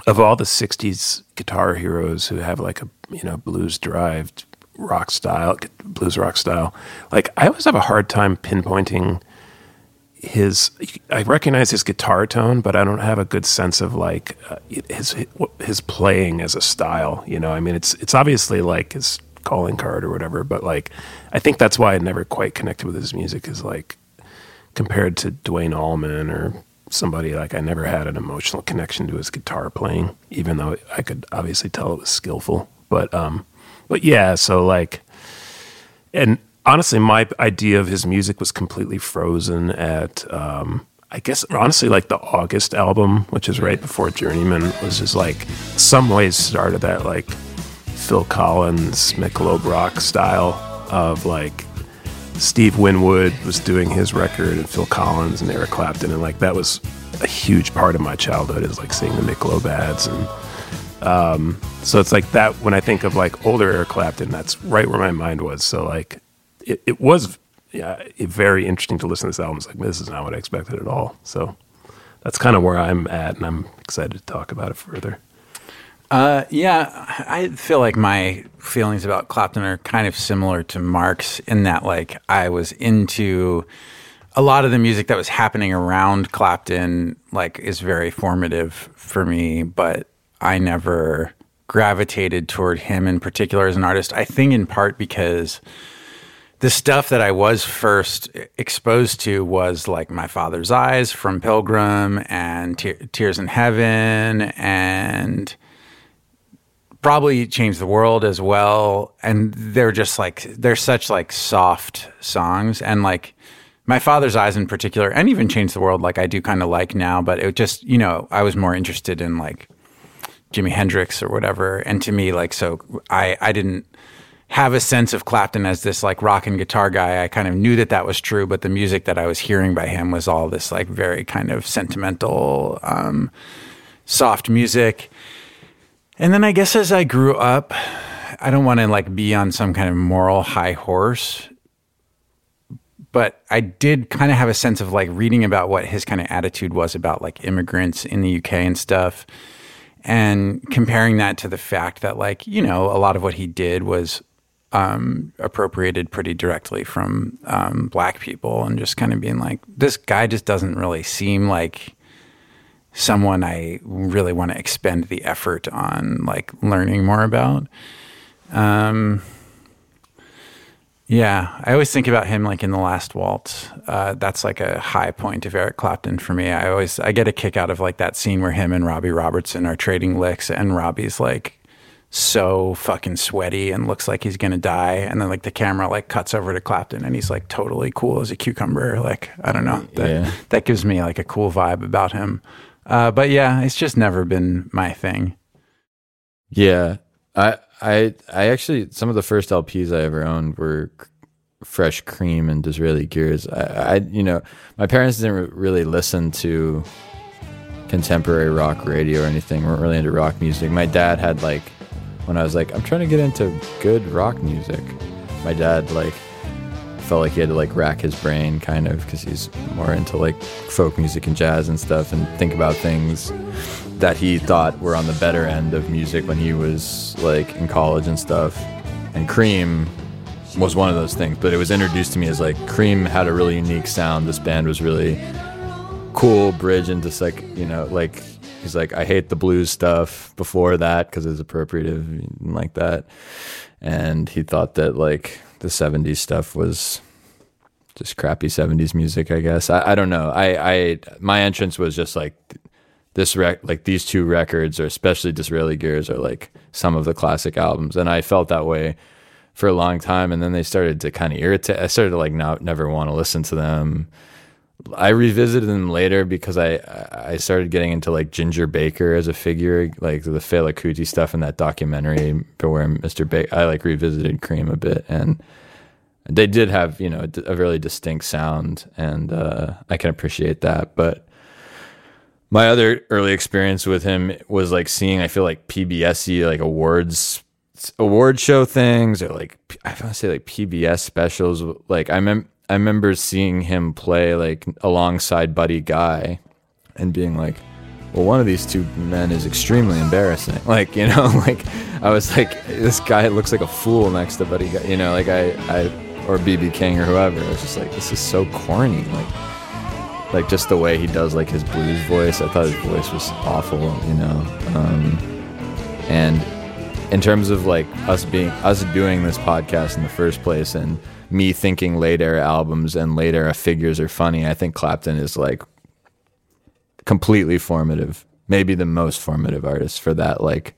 of all the 60s guitar heroes who have like a you know blues derived rock style blues rock style like i always have a hard time pinpointing his i recognize his guitar tone but i don't have a good sense of like uh, his his playing as a style you know i mean it's it's obviously like his calling card or whatever but like i think that's why i never quite connected with his music is like compared to Duane Allman or somebody like I never had an emotional connection to his guitar playing, even though I could obviously tell it was skillful. But um, but yeah, so like, and honestly, my idea of his music was completely frozen at um, I guess honestly like the August album, which is right before Journeyman, was just like some ways started that like Phil Collins Michelob rock style of like Steve Winwood was doing his record and Phil Collins and Eric Clapton and like that was a huge part of my childhood is like seeing the Michelob ads and um, so it's like that when I think of like older Eric Clapton that's right where my mind was. So like it, it was yeah, very interesting to listen to this album. It's like this is not what I expected at all. So that's kind of where I'm at, and I'm excited to talk about it further. Uh, yeah, I feel like my feelings about Clapton are kind of similar to Mark's in that, like, I was into a lot of the music that was happening around Clapton, like, is very formative for me, but I never gravitated toward him in particular as an artist. I think in part because the stuff that I was first exposed to was like My Father's Eyes from Pilgrim and Te- Tears in Heaven and probably Change the world as well. And they're just like they're such like soft songs. And like my father's eyes in particular and even Change the world like i do kind of like now but it just you know i was more interested in like jimi hendrix or whatever. And to me like so i i didn't have a sense of clapton as this like rock and guitar guy. I kind of knew that that was true but the music that i was hearing by him was all this like very kind of sentimental um soft music. And then I guess as I grew up, I don't want to like be on some kind of moral high horse, but I did kind of have a sense of like reading about what his kind of attitude was about like immigrants in the UK and stuff and comparing that to the fact that like, you know, a lot of what he did was um, appropriated pretty directly from um, black people and just kind of being like, this guy just doesn't really seem like someone I really want to expend the effort on like learning more about. Um, yeah, I always think about him like in the last waltz. Uh, that's like a high point of Eric Clapton for me. I always I get a kick out of like that scene where him and Robbie Robertson are trading licks, and Robbie's like so fucking sweaty and looks like he's gonna die, and then like the camera like cuts over to Clapton, and he's like totally cool as a cucumber. Like I don't know, that Yeah. that gives me like a cool vibe about him. Uh, but yeah, it's just never been my thing. Yeah, I I I actually some of the first LPs I ever owned were Fresh Cream and Disraeli Gears. I, I you know my parents didn't re- really listen to contemporary rock radio or anything. weren't really into rock music. My dad had like when I was like I'm trying to get into good rock music. My dad like felt like he had to like rack his brain kind of because he's more into like folk music and jazz and stuff and think about things that he thought were on the better end of music when he was like in college and stuff. And Cream was one of those things, but it was introduced to me as like Cream had a really unique sound. This band was really cool bridge into like, you know, like he's like, I hate the blues stuff before that because it's appropriative and like that. And he thought that like the 70s stuff was just crappy 70s music, I guess. I, I don't know. I, I, my entrance was just like, this rec like these two records or especially Disraeli Gears are like some of the classic albums and I felt that way for a long time and then they started to kind of irritate I started to like not never want to listen to them I revisited them later because I I started getting into like Ginger Baker as a figure like the Fela Kuti stuff in that documentary where Mr. Baker I like revisited Cream a bit and they did have you know a really distinct sound and uh, I can appreciate that but my other early experience with him was like seeing I feel like PBSy like awards award show things or like I want to say like PBS specials like I mem- I remember seeing him play like alongside Buddy Guy and being like well one of these two men is extremely embarrassing like you know like I was like this guy looks like a fool next to Buddy Guy you know like I I or BB King or whoever I was just like this is so corny like like just the way he does like his blues voice. I thought his voice was awful, you know. Um, and in terms of like us being us doing this podcast in the first place, and me thinking late era albums and late era figures are funny, I think Clapton is like completely formative, maybe the most formative artist for that. Like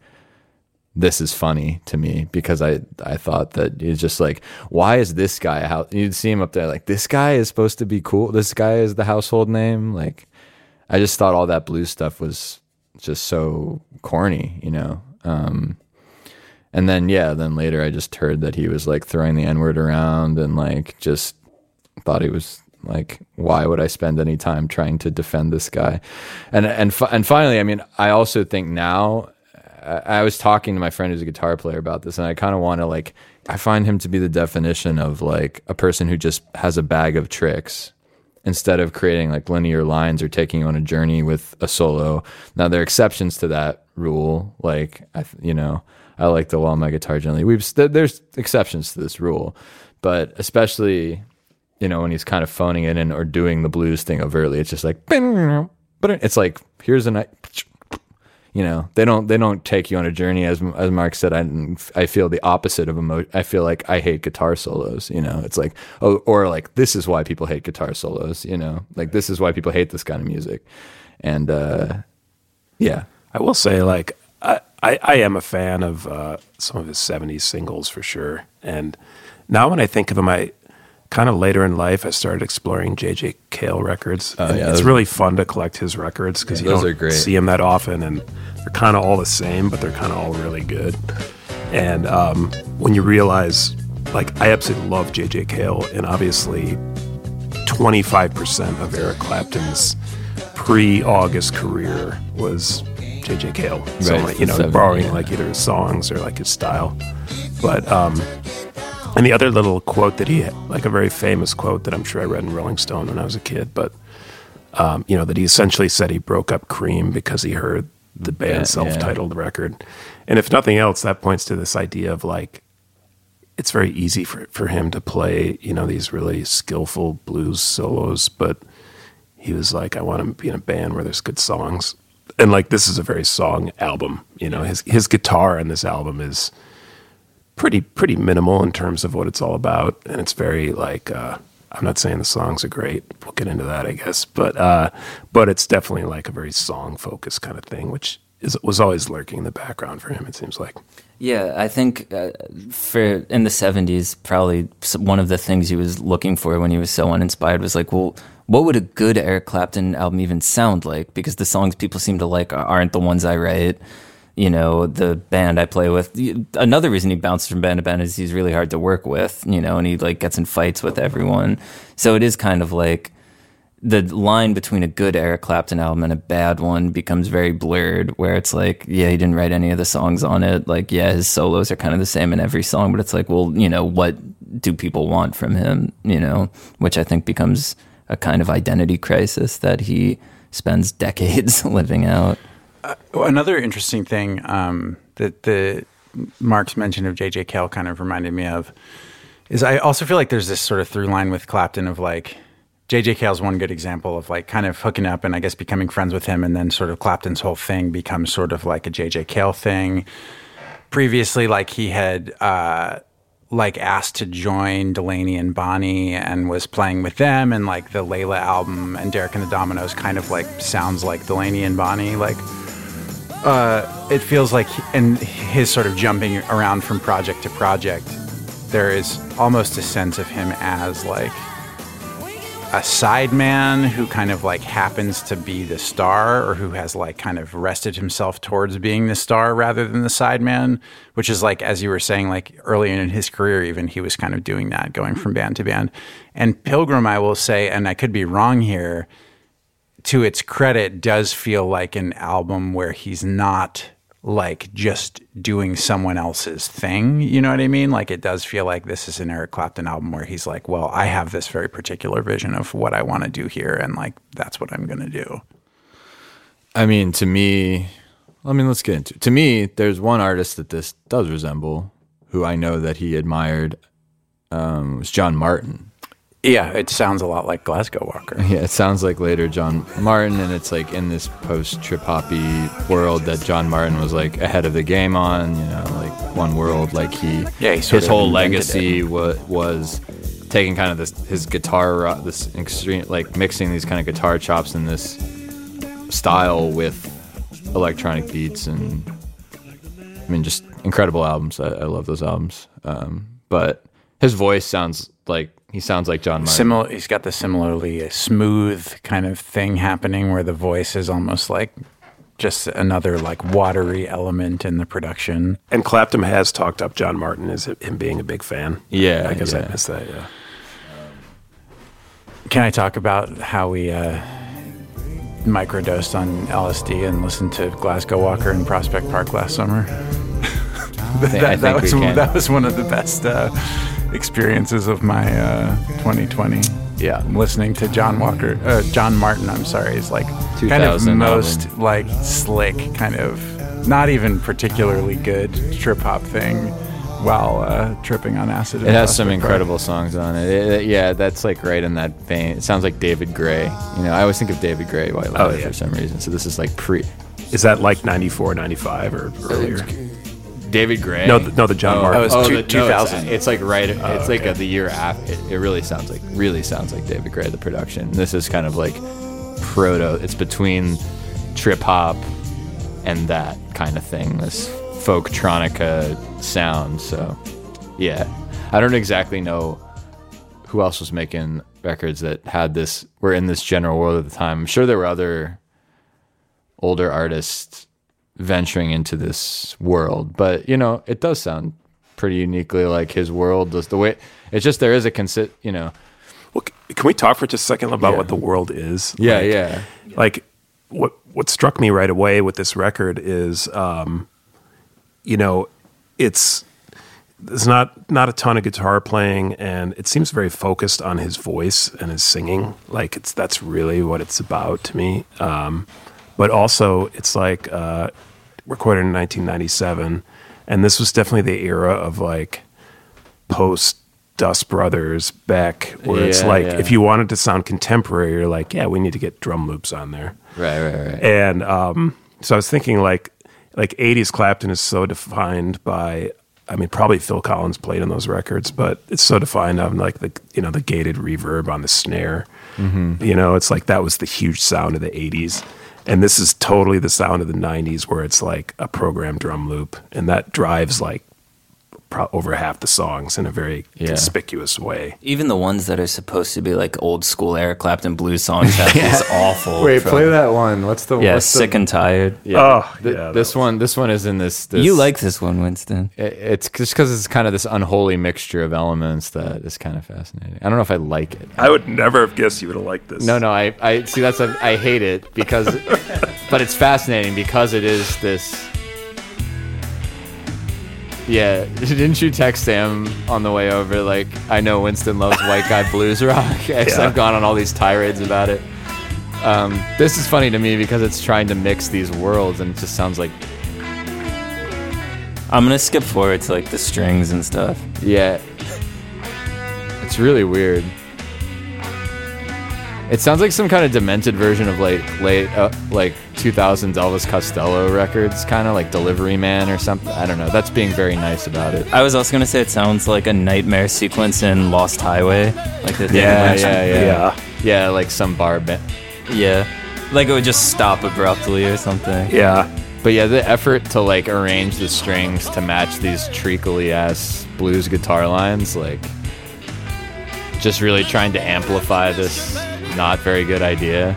this is funny to me because I I thought that he's just like why is this guy how you'd see him up there like this guy is supposed to be cool this guy is the household name like I just thought all that blues stuff was just so corny you know um and then yeah then later I just heard that he was like throwing the n word around and like just thought he was like why would I spend any time trying to defend this guy and and fi- and finally I mean I also think now I I was talking to my friend who's a guitar player about this, and I kind of want to like I find him to be the definition of like a person who just has a bag of tricks instead of creating like linear lines or taking you on a journey with a solo. Now there are exceptions to that rule. Like I, you know, I like to while my guitar gently. We've th- there's exceptions to this rule, but especially you know when he's kind of phoning it in or doing the blues thing overtly, it's just like, but it's like here's a night. You know, they don't they don't take you on a journey as as Mark said. I I feel the opposite of emo. I feel like I hate guitar solos. You know, it's like oh, or like this is why people hate guitar solos. You know, like this is why people hate this kind of music, and uh, yeah, I will say, like, I, I, I am a fan of uh, some of his 70s singles for sure. And now when I think of him, I kind of later in life, I started exploring J.J. Cale records. Oh, yeah, it's really fun to collect his records because Yeah, you don't are great. see him that often. And they're kind of all the same, but they're kind of all really good. And um, when you realize, like, I absolutely love J.J. Cale, and obviously 25% of Eric Clapton's pre-August career was J.J. Cale. So, Right, you know, borrowing yeah. like either his songs or like his style. But um, and the other little quote that he had, like a very famous quote that I'm sure I read in Rolling Stone when I was a kid, but um, you know that he essentially said he broke up Cream because he heard the Yeah, band's self-titled record, and if nothing else, that points to this idea of like it's very easy for for him to play you know these really skillful blues solos, but he was like, I want to be in a band where there's good songs, and like this is a very song album. You know, his his guitar in this album is pretty pretty minimal in terms of what it's all about, and it's very like uh, I'm not saying the songs are great. We'll get into that, I guess, but uh, but it's definitely like a very song focused kind of thing, which is was always lurking in the background for him. It seems like. Yeah, I think uh, for in the '70s, probably one of the things he was looking for when he was so uninspired was like, well, what would a good Eric Clapton album even sound like? Because the songs people seem to like aren't the ones I write. You know, the band I play with. Another reason he bounces from band to band is he's really hard to work with. You know, and he like gets in fights with everyone. So it is kind of like the line between a good Eric Clapton album and a bad one becomes very blurred where it's like, yeah, he didn't write any of the songs on it. Like, yeah, his solos are kind of the same in every song, but it's like, well, you know, what do people want from him? You know, which I think becomes a kind of identity crisis that he spends decades living out. Well, Another interesting thing um, that the Mark's mention of J.J. Cale kind of reminded me of is I also feel like there's this sort of through line with Clapton of like J.J. Cale's one good example of like kind of hooking up and I guess becoming friends with him, and then sort of Clapton's whole thing becomes sort of like a J.J. Cale thing. Previously, like he had uh, like asked to join Delaney and Bonnie and was playing with them, and like the Layla album and Derek and the Dominos kind of like sounds like Delaney and Bonnie, like uh, it feels like and his sort of jumping around from project to project there is almost a sense of him as like a sideman who kind of like happens to be the star or who has like kind of rested himself towards being the star rather than the sideman which is like as you were saying like early in his career even he was kind of doing that going from band to band. And pilgrim i will say and i could be wrong here to its credit, does feel like an album where he's not like just doing someone else's thing. You know what I mean? Like it does feel like this is an Eric Clapton album where he's like, well, I have this very particular vision of what I want to do here, and like that's what I'm going to do. I mean, to me, I mean, let's get into. it. To me, there's one artist that this does resemble, who I know that he admired. Um, was John Martyn. Yeah, it sounds a lot like Glasgow Walker. Yeah, it sounds like later John Martyn, and it's like in this post trip hoppy world that John Martyn was like ahead of the game on. You know, like one world, like he, Yeah, he his whole legacy wa- was taking kind of this his guitar, this extreme, like mixing these kind of guitar chops in this style with electronic beats, and I mean, just incredible albums. I, I love those albums. Um, but his voice sounds like he sounds like John Martyn. Similar, he's got the similarly smooth kind of thing happening where the voice is almost like just another like watery element in the production. And Clapton has talked up John Martyn as him being a big fan. Yeah, I guess yeah. I missed that. Yeah. Can I talk about how we uh, microdosed on LSD and listened to Glasgow Walker in Prospect Park last summer? that, think- I that was that was one of the best uh, experiences of my uh, 2020. Yeah. listening to John Walker, uh, John Martyn. I'm sorry, is like kind of most album. like slick, kind of not even particularly good trip hop thing while uh, tripping on acid. It has some incredible songs on it. It- it- Yeah, that's like right in that vein. It sounds like David Gray. You know, I always think of David Gray White Ladder Oh, yeah. for some reason. So this is like pre Is that like 94, 95 or earlier? David Gray. No, the- no, the John Martyn. That was oh, two- the- no, it's, it's like right. it's like okay. uh the year after. It, it really sounds like really sounds like David Gray. The production. This is kind of like proto. It's between trip hop and that kind of thing. This folk tronica sound. So yeah, I don't exactly know who else was making records that had this. Were in this general world at the time. I'm sure there were other older artists venturing into this world. But you know, it does sound pretty uniquely like his world. Does the way it's just there is a consi- you know. Well, can we talk for just a second about Yeah. what the world is? Yeah, Like- yeah, like what what struck me right away with this record is um you know it's there's not not a ton of guitar playing and it seems very focused on his voice and his singing like it's that's really what it's about to me um but also it's like uh recorded in 1997 and this was definitely the era of like post Dust Brothers Beck where it's like yeah. if you wanted to sound contemporary you're like yeah we need to get drum loops on there right, right, right. and um, so I was thinking like like 80s Clapton is so defined by I mean probably Phil Collins played on those records but it's so defined on like the you know the gated reverb on the snare you know it's like that was the huge sound of the 80s and this is totally the sound of the 90s where it's like a programmed drum loop and that drives like pro- over half the songs in a very Yeah. conspicuous way Even the ones that are supposed to be like old school Eric Clapton blues songs have these awful. Wait, from- play that one. What's the Yeah, what's the- sick and tired. Yeah, Oh, th- yeah, that this one, this one is in this. this You like this one, Winston? it- it's just because it's kind of this unholy mixture of elements that is kind of fascinating. I don't know if I like it. I would never have guessed you would have liked this No, no, I, I see. That's a, I hate it because, but it's fascinating because it is this. Yeah, didn't you text Sam on the way over? Like, I know Winston loves white guy blues rock. Yeah. I've gone on all these tirades about it. Um, this is funny to me because it's trying to mix these worlds, and it just sounds like, I'm gonna skip forward to like the strings and stuff. yeah, it's really weird. It sounds like some kind of demented version of like late, uh, like 2000s Elvis Costello records, kind of like Delivery Man or something. I don't know. That's being very nice about it. I was also gonna say it sounds like a nightmare sequence in Lost Highway, like the Yeah, mentioned. yeah, yeah, Yeah. yeah. like some bar band. yeah. Like it would just stop abruptly or something. yeah But yeah, the effort to like arrange the strings to match these treacly ass blues guitar lines, like just really trying to amplify this not very good idea.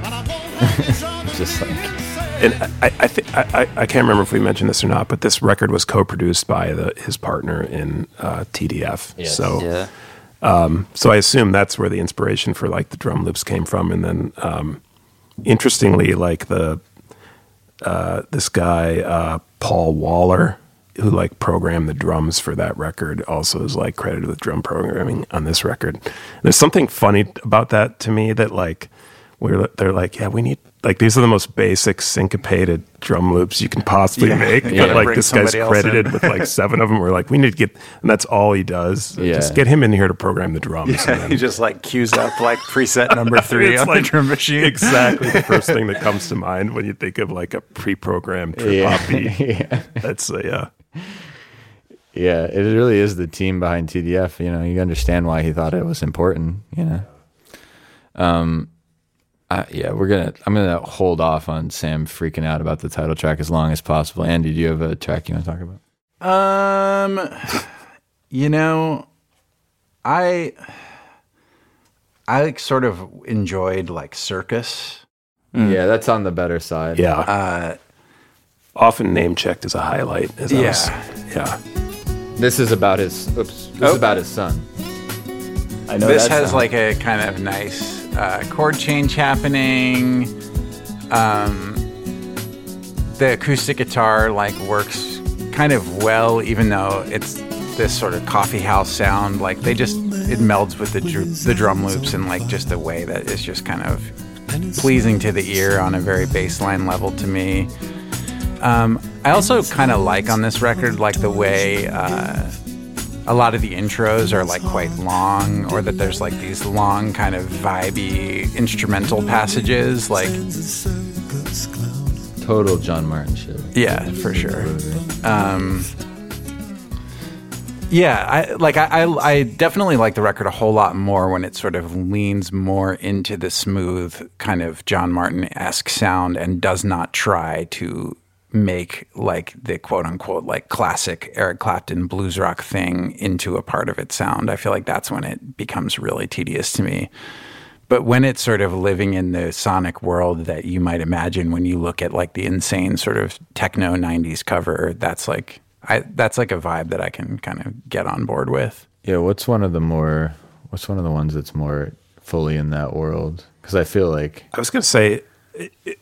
Just like and I, I, th- I, I- can't remember if we mentioned this or not, but this record was co-produced by the, his partner in uh, TDF. Yes. So, Yeah. so I assume that's where the inspiration for like the drum loops came from. And then, um, interestingly, like the uh, this guy uh, Paul Waller, who like programmed the drums for that record, also is like credited with drum programming on this record. There's something funny about that to me that like we're they're like, yeah, we need like these are the most basic syncopated drum loops you can possibly Yeah. make. Yeah. But like this guy's credited with like seven of them. We're like, we need to get, and that's all he does. Yeah. Just get him in here to program the drums. and then- he just like cues up like preset number three It's on like the drum machine. exactly the first thing that comes to mind when you think of like a pre-programmed trip Yeah. hop beat. yeah. That's uh, yeah. yeah, it really is the team behind TDF. You know, you understand why he thought it was important. You know, um, I, yeah, we're gonna. I'm gonna hold off on Sam freaking out about the title track as long as possible. Andy, do you have a track you want to talk about? Um, you know, I I like sort of enjoyed like circus. Yeah, that's on the better side. Yeah. Uh, Often name checked as a highlight. As I Yeah. was- yeah. This is about his. Oops. This Oh. is about his son. I know this that has sound. like a kind of nice uh, chord change happening. Um, the acoustic guitar like works kind of well, even though it's this sort of coffee house sound. Like they just it melds with the dr- the drum loops in like just a way that is just kind of pleasing to the ear on a very baseline level to me. Um, I also kind of like on this record like the way uh, a lot of the intros are like quite long, or that there's like these long kind of vibey instrumental passages, like Total John Martyn shit. yeah, for sure. Um, yeah, I like I, I I definitely like the record a whole lot more when it sort of leans more into the smooth kind of John Martyn esque sound and does not try to make like the quote unquote like classic Eric Clapton blues rock thing into a part of its sound. I feel like that's when it becomes really tedious to me. But when it's sort of living in the sonic world that you might imagine when you look at like the insane sort of techno 90s cover, that's like I that's like a vibe that I can kind of get on board with. Yeah, what's one of the more what's one of the ones that's more fully in that world? Because I feel like I was going to say, it, it, it-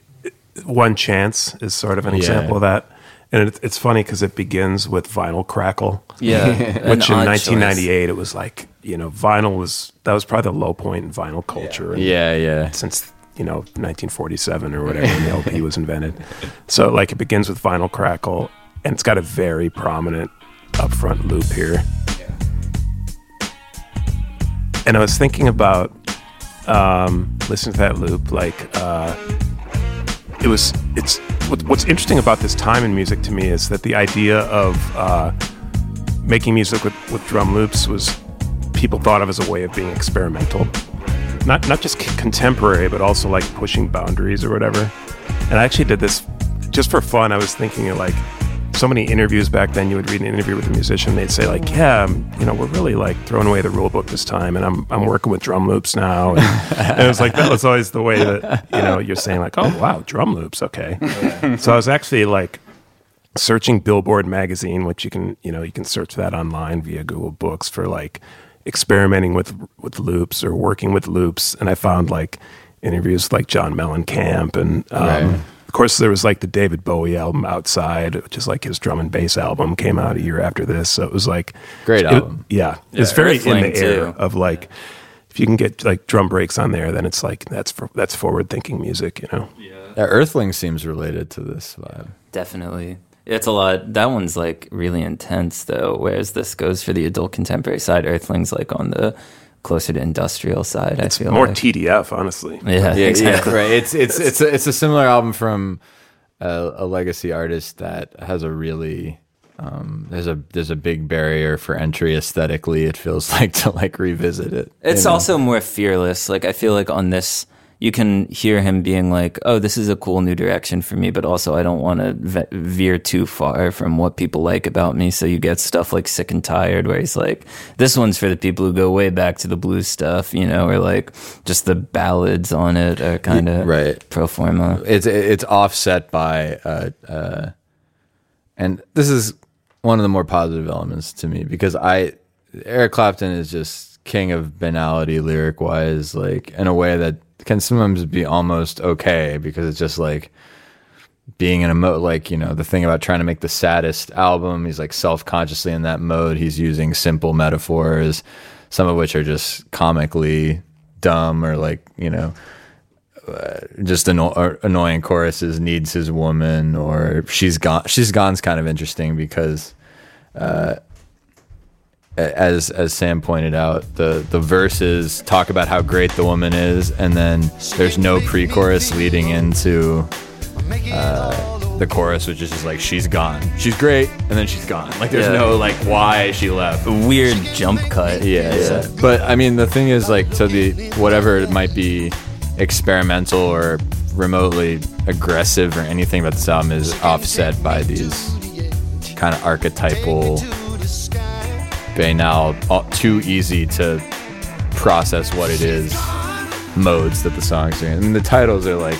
One Chance is sort of an Yeah. example of that. And it, it's funny because it begins with Vinyl Crackle. Yeah, Which in odd 1998, it was like, you know, vinyl was, that was probably the low point in vinyl culture. And yeah, yeah. Since, you know, 1947 or whatever, when the LP was invented. So, like, it begins with Vinyl Crackle, and it's got a very prominent upfront loop here. And I was thinking about um, listening to that loop, like, uh, it was it's what's interesting about this time in music to me is that the idea of uh, making music with, with drum loops was people thought of as a way of being experimental. Not not just contemporary but also like pushing boundaries or whatever. And i actually did this just for fun. I was thinking of like so many interviews back then you would read an interview with a musician they'd say like yeah you know we're really like throwing away the rule book this time and i'm, I'm working with drum loops now and, and it was like that was always the way that you know you're saying like oh wow drum loops okay so i was actually like searching billboard magazine which you can you know you can search that online via google books for like experimenting with with loops or working with loops and i found like interviews with like john mellencamp and um, Right. Of course there was like the david bowie album outside which is like his drum and bass album came out a year after this so it was like Great it- album. yeah, it's very in the air too. of like if you can get like drum breaks on there then it's like that's for, that's forward thinking music you know Yeah, Earthling seems related to this vibe. Definitely. It's a lot. That one's like really intense though, whereas this goes for the adult contemporary side. Earthling's like on the closer to industrial side. I feel more like. tdf honestly yeah, Yeah, exactly. yeah, right. It's it's it's a, it's a similar album from a, a legacy artist that has a really um, there's a there's a big barrier for entry aesthetically. It feels like to like revisit it. It's you know? also more fearless. Like I feel like on this, you can hear him being like, "Oh, this is a cool new direction for me," but also I don't want to ve- veer too far from what people like about me. So you get stuff like "Sick and Tired," where he's like, "This one's for the people who go way back to the blues stuff," you know, or like just the ballads on it are kind of right. pro forma. it's it's offset by uh, uh, and this is one of the more positive elements to me because I Eric Clapton is just king of banality lyric wise, like in a way that can sometimes be almost okay because it's just like being in a mode like you know the thing about trying to make the saddest album he's like self-consciously in that mode. He's using simple metaphors some of which are just comically dumb or like you know just anno- or annoying choruses needs his woman or she's gone she's gone's kind of interesting because uh as as Sam pointed out the the verses talk about how great the woman is and then there's no pre-chorus leading into uh the chorus which is just like she's gone she's great and then she's gone like there's Yeah. no like why she left Weird jump cut. yeah, yeah. But I mean, the thing is, like, so the whatever it might be, experimental or remotely aggressive or anything about this album is offset by these kind of archetypal, banal, all, uh, too easy to process what it is modes that the songs are in. Mean, the titles are like,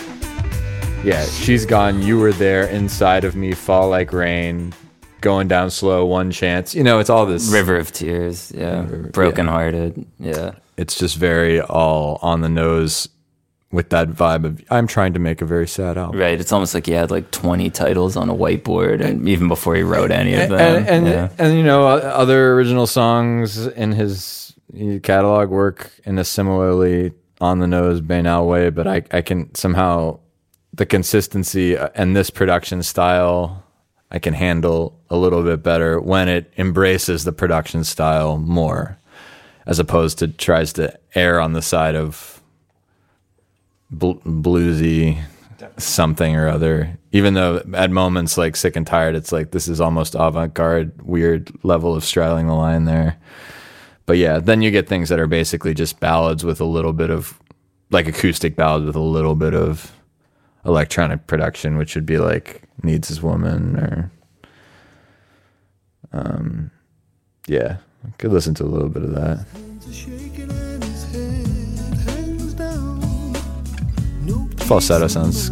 yeah, she's gone. You were there inside of me. Fall like rain. Going down slow. One chance. You know, it's all this River of Tears. Yeah. River- Broken hearted. Yeah. it's just very all on the nose with that vibe of I'm trying to make a very sad album. Right. It's almost like he had like 20 titles on a whiteboard, and even before he wrote any of them. and and, yeah. and you know other original songs in his catalog work in a similarly on the nose banal way, but I I can somehow the consistency uh, and this production style I can handle a little bit better when it embraces the production style more, as opposed to tries to err on the side of bl- bluesy something or other. Even though at moments like sick and tired, it's like this is almost avant garde, weird level of straddling the line there. But yeah, then you get things that are basically just ballads with a little bit of like acoustic ballads with a little bit of electronic production, which would be like Needs His Woman or um yeah. Could listen to a little bit of that. Falsetto sounds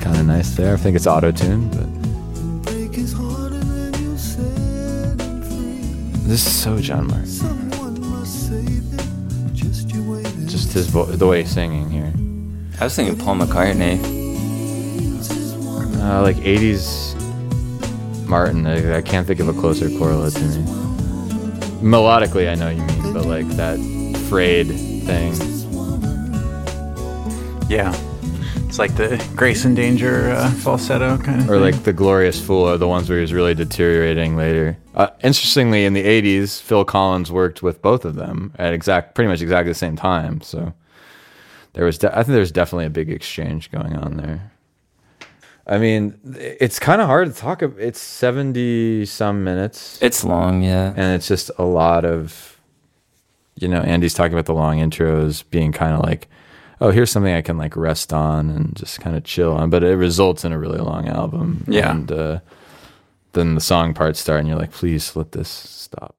kind of nice there. I think it's auto tuned, but break his heart and then you'll set him free. this is so John Martyn. Someone must save him. Just you wait and Just his vo- the way he's singing here. I was thinking Paul McCartney. Uh, like 80s Martyn. I, I can't think of a closer correlate to me. Melodically, I know you mean, but like that frayed thing. Yeah. It's like the Grace and Danger uh, falsetto kind of Or thing. like the Glorious Fool are the ones where he was really deteriorating later. Uh, interestingly, in the 80s, Phil Collins worked with both of them at exact, pretty much exactly the same time. So there was, de- I think there's definitely a big exchange going on there. I mean, it's kind of hard to talk. Of, it's 70 some minutes. It's long, yeah. and it's just a lot of you know andy's talking about the long intros being kind of like oh here's something i can like rest on and just kind of chill on but it results in a really long album Yeah. and uh, then the song parts start and you're like please let this stop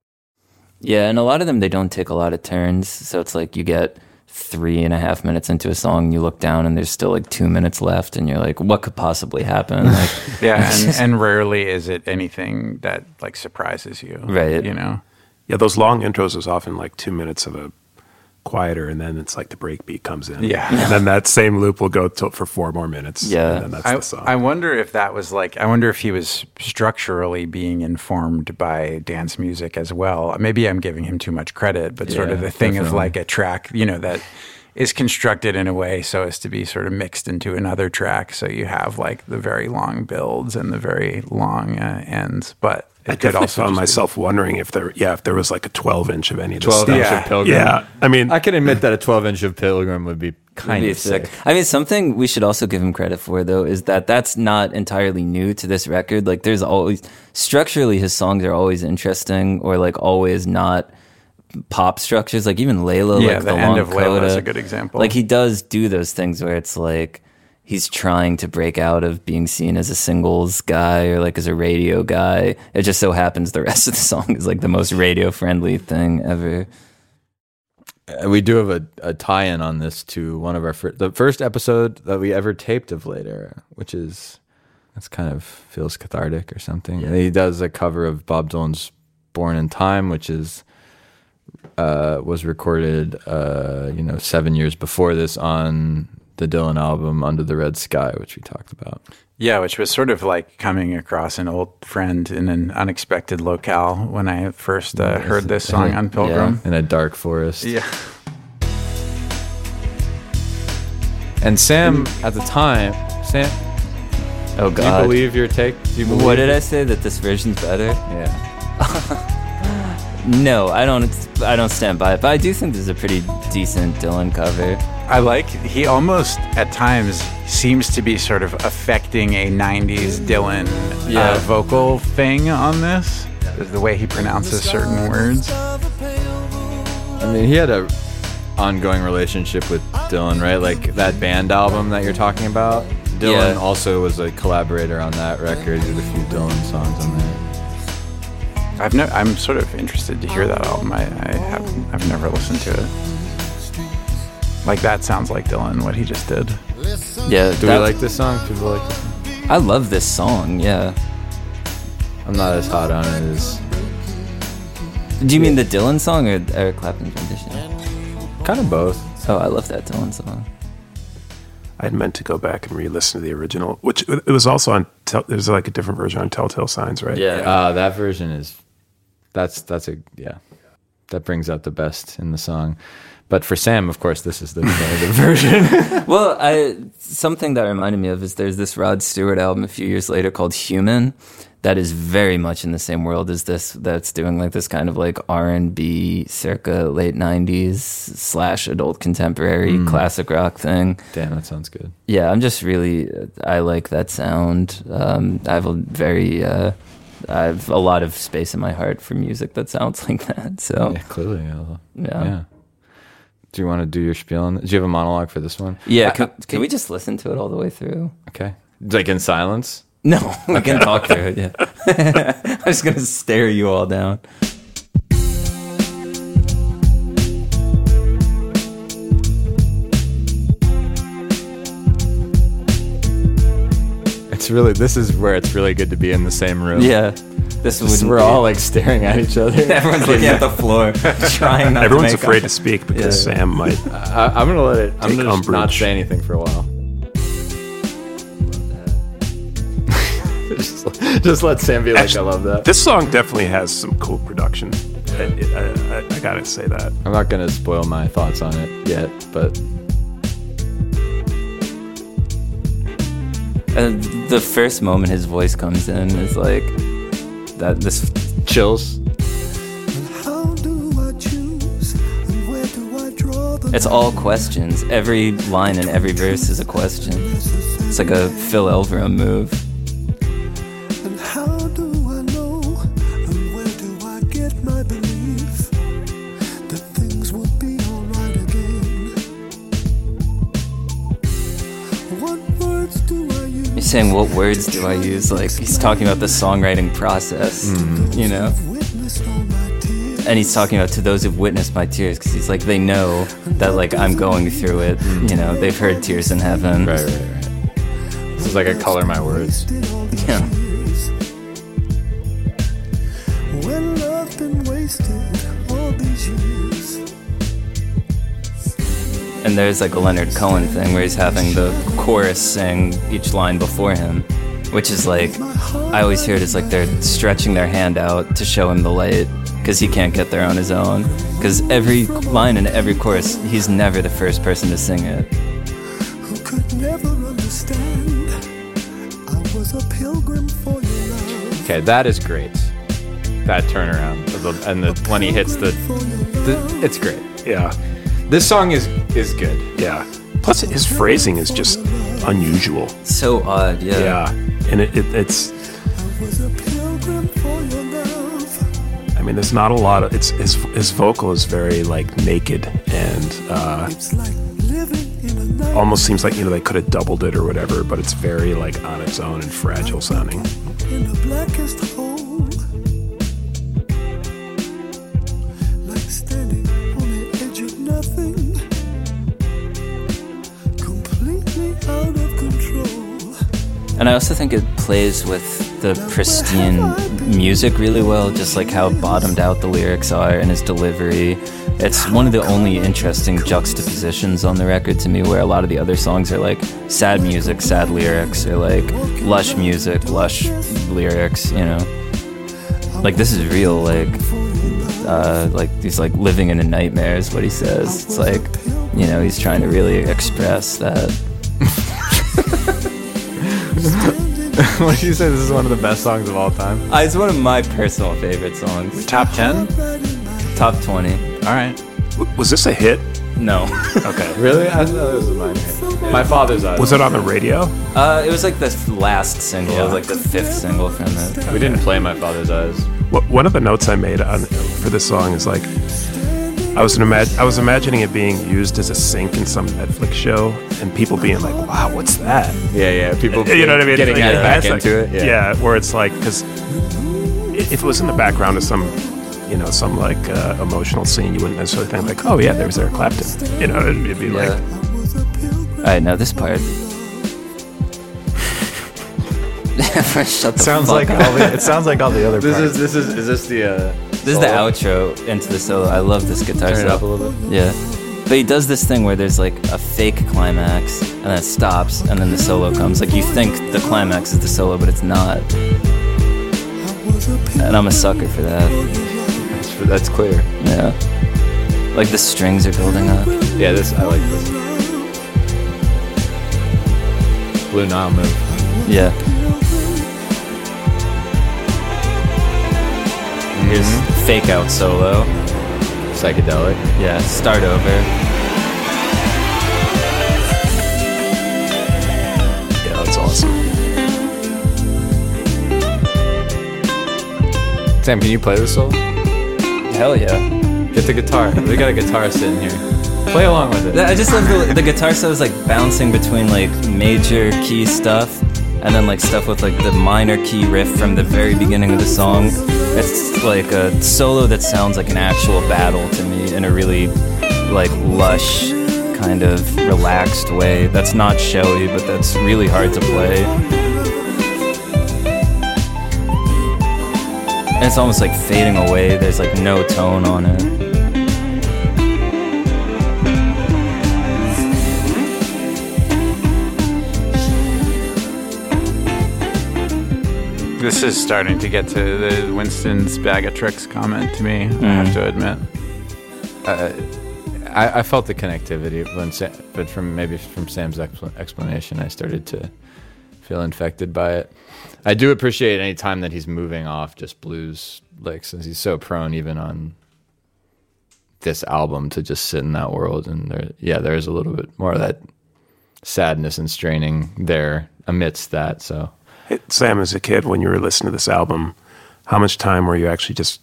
Yeah, and a lot of them they don't take a lot of turns, so it's like you get three and a half minutes into a song, you look down and there's still like two minutes left, and you're like, what could possibly happen? Like, yeah, and, and rarely is it anything that like surprises you. Right. You know? Yeah, those long intros is often like two minutes of a quieter, and then it's like the break beat comes in. Yeah. and then that same loop will go till for four more minutes. Yeah. and then that's I, the song. I wonder if that was like I wonder if he was structurally being informed by dance music as well. Maybe I'm giving him too much credit, but sort of the thing of like a track, you know, that is constructed in a way so as to be sort of mixed into another track. So you have like the very long builds and the very long uh, ends, but it I could also found just be- myself wondering if there, yeah, if there was like a 12 inch of any of this 12 stuff. inch Yeah. of pilgrim Yeah, I mean, i can admit that a 12 inch of pilgrim would be kind Be of sick, I mean, something we should also give him credit for, though, is that that's not entirely new to this record. Like, there's always structurally, his songs are always interesting, or like always not pop structures. Like even Layla, Yeah, like the the, end long of Layla is a good example. Like he does do those things where it's like he's trying to break out of being seen as a singles guy or like as a radio guy. It just so happens the rest of the song is like the most radio friendly thing ever. Uh, we do have a, a tie-in on this to one of our fir- the first episode that we ever taped of late era which is that's kind of feels cathartic or something he does a cover of bob dylan's born in time which is uh, was recorded uh, you know seven years before this on the dylan album under the red sky which we talked about Yeah, which was sort of like coming across an old friend in an unexpected locale when I first uh, heard this song on Pilgrim. in a dark forest Yeah. and sam at the time sam Oh God! do you believe your take do you believe what did I say that this version's better? yeah No, I don't I don't stand by it, but I do think this is a pretty decent Dylan cover. I like he almost at times seems to be sort of affecting a 90s Dylan Yeah. uh, vocal thing on this. The way he pronounces certain words. I mean, he had a ongoing relationship with Dylan, right? Like that band album that you're talking about. Dylan Yeah. also was a collaborator on that record. He did a few Dylan songs on there. I've no, I'm sort of interested to hear that album. I, I have I've never listened to it. Like that sounds like Dylan what he just did. Yeah, Do that- we like this song? People like this song? I love this song. Yeah. I'm not as hot on it as Do you mean the Dylan song or Eric Clapton's rendition? kind of both. Oh, I love that Dylan song. I had meant to go back and re-listen to the original, which it was also on. Tel- there's like a different version on Telltale Signs, right? Yeah. Uh, that version is that's that's a yeah. That brings out the best in the song. But for Sam, of course, this is the definitive version. Well, I something that reminded me of is there's this Rod Stewart album a few years later called Human that is very much in the same world as this that's doing like this kind of like R&B circa late 90s slash adult contemporary classic rock thing. Damn, that sounds good. Yeah, I'm just really I like that sound. Um, I have a very uh, I have a lot of space in my heart for music that sounds like that. So Yeah, clearly. Yeah. Yeah. yeah. Do you want to do your spiel? On, do you have a monologue for this one? yeah, I- can, I- can we just listen to it all the way through? Okay. Like in silence. No, we can talk through it. Yeah, I'm just gonna stare you all down. It's really this is where it's really good to be in the same room. Yeah, this Just- would we're all like staring at each other. everyone's looking at the floor, trying not. Everyone's to make afraid to speak because Yeah. Sam might. I, I'm gonna let it. I'm gonna just not say anything for a while. just, just let Sam be like, Actually, I love that. This song definitely has some cool production. I, I, I, I gotta say that. I'm not gonna spoil my thoughts on it yet, but And the first moment his voice comes in is like that. This chills. It's all questions. Every line and every verse is a question. It's like a Phil Elverum move. Saying, "What words do I use?" Like he's talking about the songwriting process, mm-hmm. you know. Witnessed all my tears. and he's talking about to those who've witnessed my tears because he's like they know that like i'm going through it mm-hmm. you know they've heard tears in heaven Right, right, right. This is like a color my words. Wasted all these Yeah. years. When love been wasted all these years. and there's like a leonard cohen thing where he's having the chorus sing each line before him which is like i always hear it as like they're stretching their hand out to show him the light because he can't get there on his own because every line in every chorus he's never the first person to sing it who could never understand. I was a pilgrim for your love. Okay, that is great. That turnaround of the, and the when he hits the, the, it's great. Yeah, This song is is good. yeah. Plus, his phrasing is just unusual. so odd yeah Yeah, and it, it, it's. was a pilgrim for your love. I mean, there's not a lot of. It's his his vocal is very like naked and uh, It's like living in a night almost seems like you know they could have doubled it or whatever, but it's very like on its own and fragile sounding. And I also think it plays with the pristine music really well, just like how bottomed out the lyrics are and his delivery. It's one of the only interesting juxtapositions on the record to me, where a lot of the other songs are like sad music, sad lyrics, or like lush music, lush lyrics, you know? Like this is real, like, uh, like he's like living in a nightmare, is what he says. It's like, you know, he's trying to really express that. what do you say? This is one of the best songs of all time. Uh, it's one of my personal favorite songs. Top 10? Top 20. All right. W- Was this a hit? No. Okay. Really? I thought it was mine. My father's eyes. Was it on the radio? Uh, it was like the last single. It was like the fifth single from it. We didn't play my father's eyes. Wh- One of the notes I made on for this song is like, I was an imag- I was imagining it being used as a sync in some Netflix show, and people being like, "Wow, what's that?" Yeah, yeah. People, You know what I mean? Getting Like, added back it's like- into it. Yeah. where it's like because if it was in the background of some, you know, some like uh, emotional scene, you wouldn't necessarily think like, "Oh yeah, there's Eric Clapton." You know, it'd, it'd be Yeah. like, All right, now this part. Shut the Sounds fuck like up. all the, it sounds like all the other This parts. is this is is this the uh This is the oh. outro into the solo. I love this guitar turn it up a little bit? Yeah. But he does this thing where there's like a fake climax and then it stops and then the solo comes. Like you think the climax is the solo, but it's not. And I'm a sucker for that. That's, that's clear. Yeah. Like the strings are building up. Yeah, this I like this. Blue Nile move. Yeah. Fake out solo. Psychedelic. Yeah, start over. Yeah, that's awesome. Sam, can you play this solo? Hell yeah. Get the guitar. we got a guitar sitting here. Play along with it. I just love the, the guitar solos like bouncing between like major key stuff and then like stuff with like the minor key riff from the very beginning of the song. It's like a solo that sounds like an actual battle to me in a really like lush kind of relaxed way. That's not showy, but that's really hard to play. And it's almost like fading away. There's like no tone on it. This is starting to get to the Winston's bag of tricks comment to me. I have mm-hmm. to admit. Uh, I, I felt the connectivity, when Sam, but from maybe from Sam's expl- explanation, I started to feel infected by it. I do appreciate any time that he's moving off just blues licks, since he's so prone even on this album to just sit in that world. And there, yeah, there's a little bit more of that sadness and straining there amidst that. So Hey, Sam, as a kid, when you were listening to this album, how much time were you actually just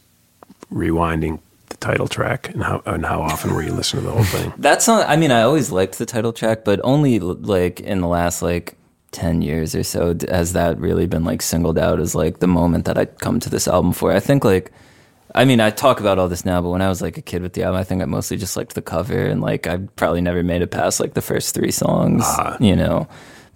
rewinding the title track, and how and how often were you listening to the whole thing? That's not. I mean, I always liked the title track, but only like in the last like ten years or so has that really been like singled out as like the moment that I'd come to this album for. I think like. I mean, I talk about all this now, but when I was like a kid with the album, I think I mostly just liked the cover, and like I probably never made it past like the first three songs, ah. you know.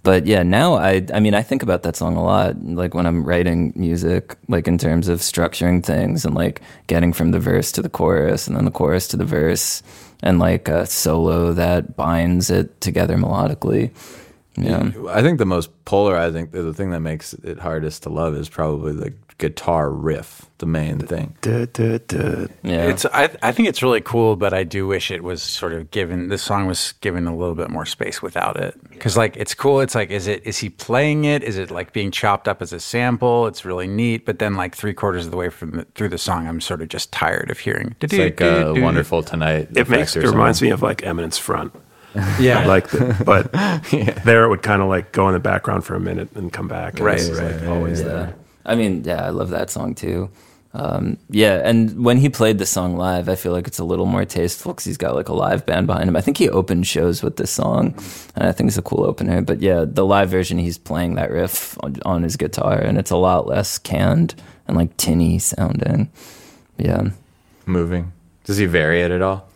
But yeah, now I, I mean, I think about that song a lot, like when I'm writing music, like in terms of structuring things and like getting from the verse to the chorus, and then the chorus to the verse, and like a solo that binds it together melodically. Yeah. I think the most polarizing, the thing that makes it hardest to love is probably the guitar riff, the main thing. Duh, duh, duh. Yeah. It's I I think it's really cool, but I do wish it was sort of given this song was given a little bit more space without it. Because like it's cool. It's like is it is he playing it? Is it like being chopped up as a sample? It's really neat. But then like three quarters of the way from the, through the song, I'm sort of just tired of hearing. It's like uh, Wonderful Tonight. It makes it reminds me of like Eminence Front. Yeah. like the, but there it would kind of like go in the background for a minute and come back and Right, it's, right. like always yeah. there I mean, yeah, I love that song too. Um, yeah, and when he played the song live, I feel like it's a little more tasteful because he's got like a live band behind him. I think he opened shows with this song, and I think it's a cool opener. But yeah, the live version, he's playing that riff on, on his guitar, and it's a lot less canned and like tinny sounding. Yeah, moving. Does he vary it at all?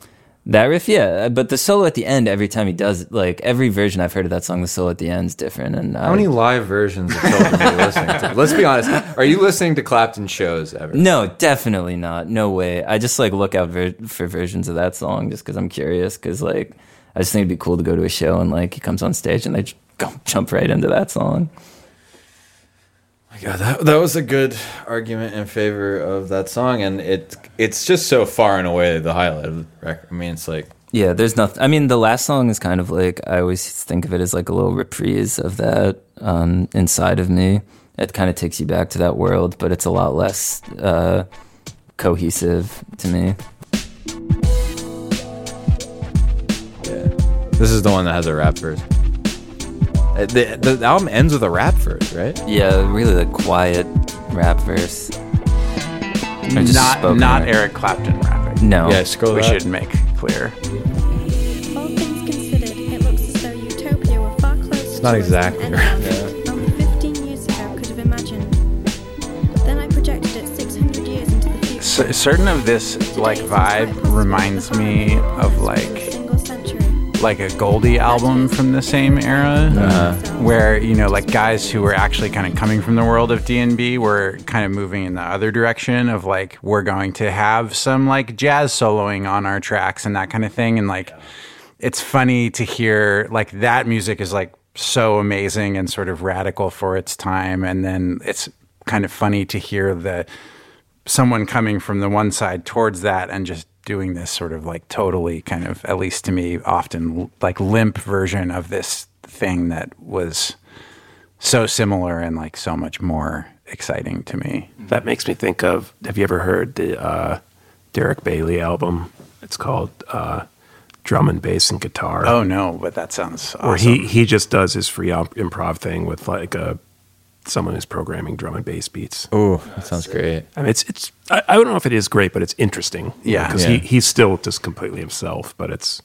That riff, yeah. Uh, but the solo at the end, every time he does, like every version I've heard of that song, the solo at the end is different. And How many live versions of Children are you listening to? Let's be honest. Are you listening to Clapton shows ever? No, definitely not. No way. I just like look out ver- for versions of that song just because I'm curious. Because like, I just think it'd be cool to go to a show and like he comes on stage and they j- go jump right into that song. Yeah, that that was a good argument in favor of that song, and it it's just so far and away the highlight of the record. I mean, it's like Yeah, there's nothing. I mean, the last song is kind of like I always think of it as like a little reprise of that um, inside of me. It kind of takes you back to that world, but it's a lot less uh, cohesive to me. yeah, this is the one that has a rap verse. Uh, The, the album ends with a rap verse, right? Yeah, really like quiet rap verse. Not not word. Eric Clapton rapping. No. Yeah, scroll we that. should make clear. All things considered, it looks as utopia were far closer not exactly right. anyone only 15 years ago could have imagined. Then I projected it 600 years into the future. Certain of this like vibe reminds me of like single century. Like a Goldie album from the same era, uh-huh. where you know, like guys who were actually kind of coming from the world of D and B were kind of moving in the other direction of like we're going to have some like jazz soloing on our tracks and that kind of thing, and like it's funny to hear like that music is like so amazing and sort of radical for its time, and then it's kind of funny to hear the someone coming from the one side towards that and just doing this sort of like totally kind of at least to me often like limp version of this thing that was so similar and like so much more exciting to me. That makes me think of. Have you ever heard the uh, Derek Bailey album? It's called uh, Drum and Bass and Guitar. Oh no, but that sounds awesome. where he he just does his free imp- improv thing with like a someone who's programming drum and bass beats. Oh, that sounds great. I mean, it's it's I, I don't know if it is great, but it's interesting. Yeah. because Yeah. he he's still just completely himself, but it's.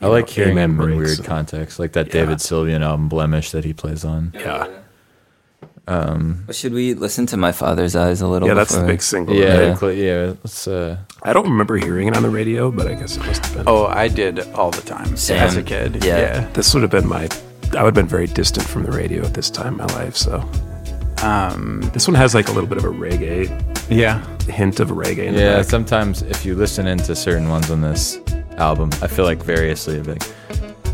I like know, hearing him in weird contexts, like that Yeah. David Sylvian album "Blemish" that he plays on. Yeah, Well, should we listen to My Father's Eyes a little bit? yeah, that's the big single. Yeah, Yeah. yeah. Let's. Uh, I don't remember hearing it on the radio, but I guess it must have been. Oh, I did all the time Same. as a kid. Yeah. yeah. this would have been my. I would have been very distant from the radio at this time in my life. So Um, this one has like a little bit of a reggae yeah. hint of reggae. In yeah, sometimes if you listen into certain ones on this album, I feel like variously, like,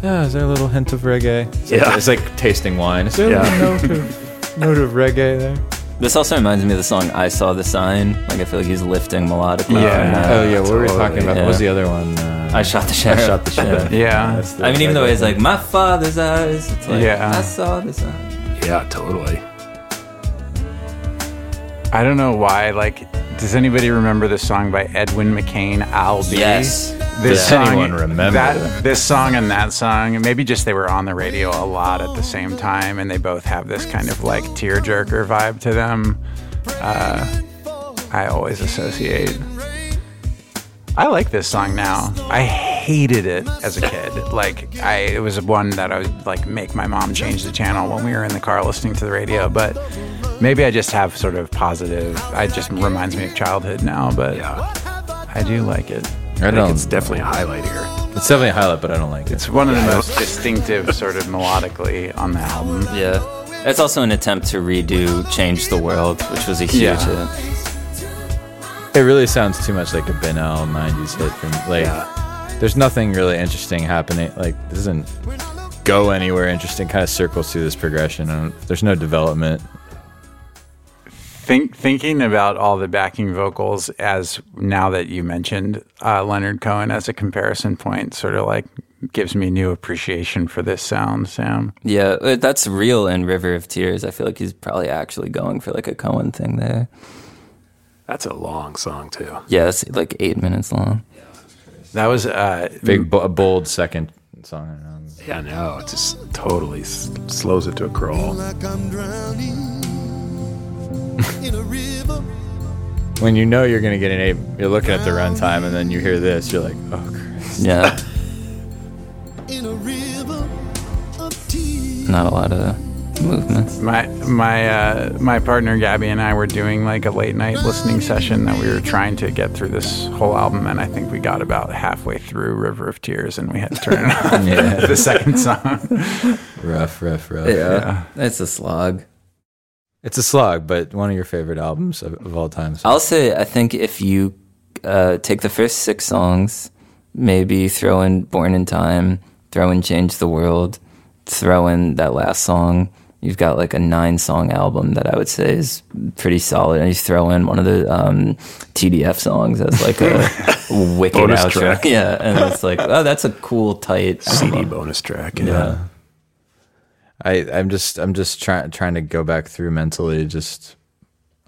yeah, is there a little hint of reggae? It's like, Yeah. it's like tasting wine. Is there Yeah. a note of, note of reggae there? This also reminds me of the song "I Saw the Sign." Like I feel like he's lifting melodically. Yeah. Oh yeah, what were we talking about? What was the other one? Uh, I shot the sheriff. I shot the sheriff. Yeah. That's the I mean, even though reggae he's like my father's eyes, it's like Yeah. I saw the sign. yeah, totally. I don't know why. Like, does anybody remember this song by Edwin McCain, "I'll Be"? Yes. This Does song, anyone remember that? that? This song and that song, maybe just they were on the radio a lot at the same time, and they both have this kind of like tearjerker vibe to them. Uh, I always associate. I like this song now. I hated it as a kid. Like I, it was one that I would like make my mom change the channel when we were in the car listening to the radio. But maybe I just have sort of positive. It just reminds me of childhood now. But Yeah, I do like it. I I think don't. it's definitely a highlight here. It's definitely a highlight, but I don't like it. It's one of the most distinctive, sort of melodically, on the album. Yeah. It's also an attempt to redo "Change the World," which was a huge Yeah. hit. It really sounds too much like a Ben Al '90s hit. From like, there's nothing really interesting happening. Like, it doesn't go anywhere interesting. Kind of circles through this progression. I don't, there's no development. Think, thinking about all the backing vocals as now that you mentioned uh, Leonard Cohen as a comparison point, sort of like gives me new appreciation for this sound, Sam. Yeah, uh, that's real in River of Tears. I feel like he's probably actually going for like a Cohen thing there. That's a long song too. Yeah, it's like eight minutes long. That was uh, Big, bo- a bold second song. I know. Yeah, no, it just totally s- slows it to a crawl. When you know you're gonna get an eight, you're looking at the runtime, and then you hear this, you're like, oh, Christ. Yeah, in a river of tears. not a lot of movements. my my uh, my partner Gabby and I were doing like a late night listening session that we were trying to get through this whole album, and I think we got about halfway through River of Tears, and we had to turn it off. Yeah. the second song. rough, rough, rough. Yeah, it's a slog. It's a slog, but one of your favorite albums of, of all time. So. I'll say I think if you uh, take the first six songs, maybe throw in "Born in Time," throw in "Change the World," throw in that last song. You've got like a nine-song album that I would say is pretty solid, and you throw in one of the um, TDF songs as like a wicked Bonus outro. track. Yeah, and it's like, oh, that's a cool, tight CD album. bonus track. Yeah. Yeah. I I'm just I'm just trying trying to go back through mentally just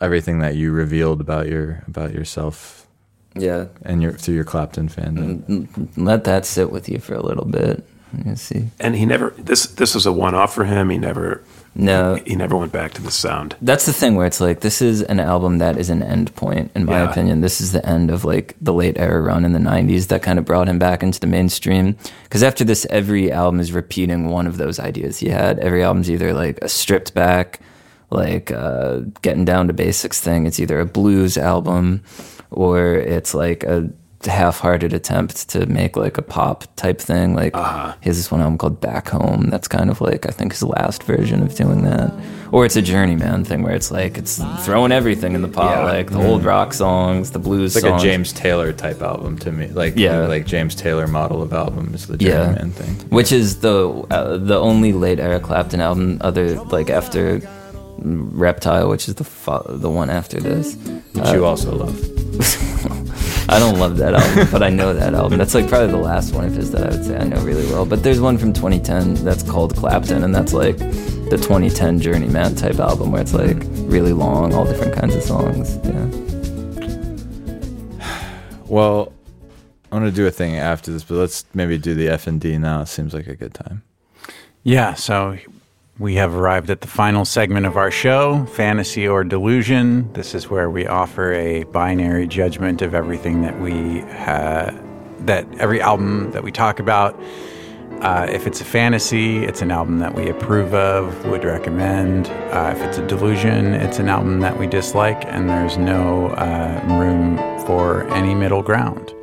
everything that you revealed about your about yourself Yeah, and your through your Clapton fandom. let that sit with you for a little bit. You see, And he never this this was a one off for him. He never no, he never went back to the sound. that's the thing where it's like this is an album that is an end point in my Yeah. opinion. This is the end of like the late era run in the 90s that kind of brought him back into the mainstream. Because after this every album is repeating one of those ideas he had. Every album's either like a stripped back like uh, getting down to basics thing. It's either a blues album or it's like a half-hearted attempt to make like a pop type thing. Like uh-huh. he has this one album called Back Home. That's kind of like I think his last version of doing that. Or it's a journeyman thing where it's like it's throwing everything in the pot, Yeah. like the old rock songs, the blues It's like songs. a James Taylor type album to me. Like Yeah. like James Taylor model of album is the Yeah. Journeyman thing. which is the uh, the only late Eric Clapton album other like after Reptile, which is the fo- the one after this. Which you also love. I don't love that album, but I know that album. That's like probably the last one of his that I would say I know really well. But there's one from 2010 that's called Clapton, and that's like the 2010 Journeyman type album where it's like really long, all different kinds of songs. Yeah. Well, I'm gonna do a thing after this, but let's maybe do the F and D now. It seems like a good time. Yeah, so we have arrived at the final segment of our show, Fantasy or Delusion. This is where we offer a binary judgment of everything that we ha- that every album that we talk about. Uh, if it's a fantasy, it's an album that we approve of, would recommend. Uh, if it's a delusion, it's an album that we dislike, and there's no uh, room for any middle ground.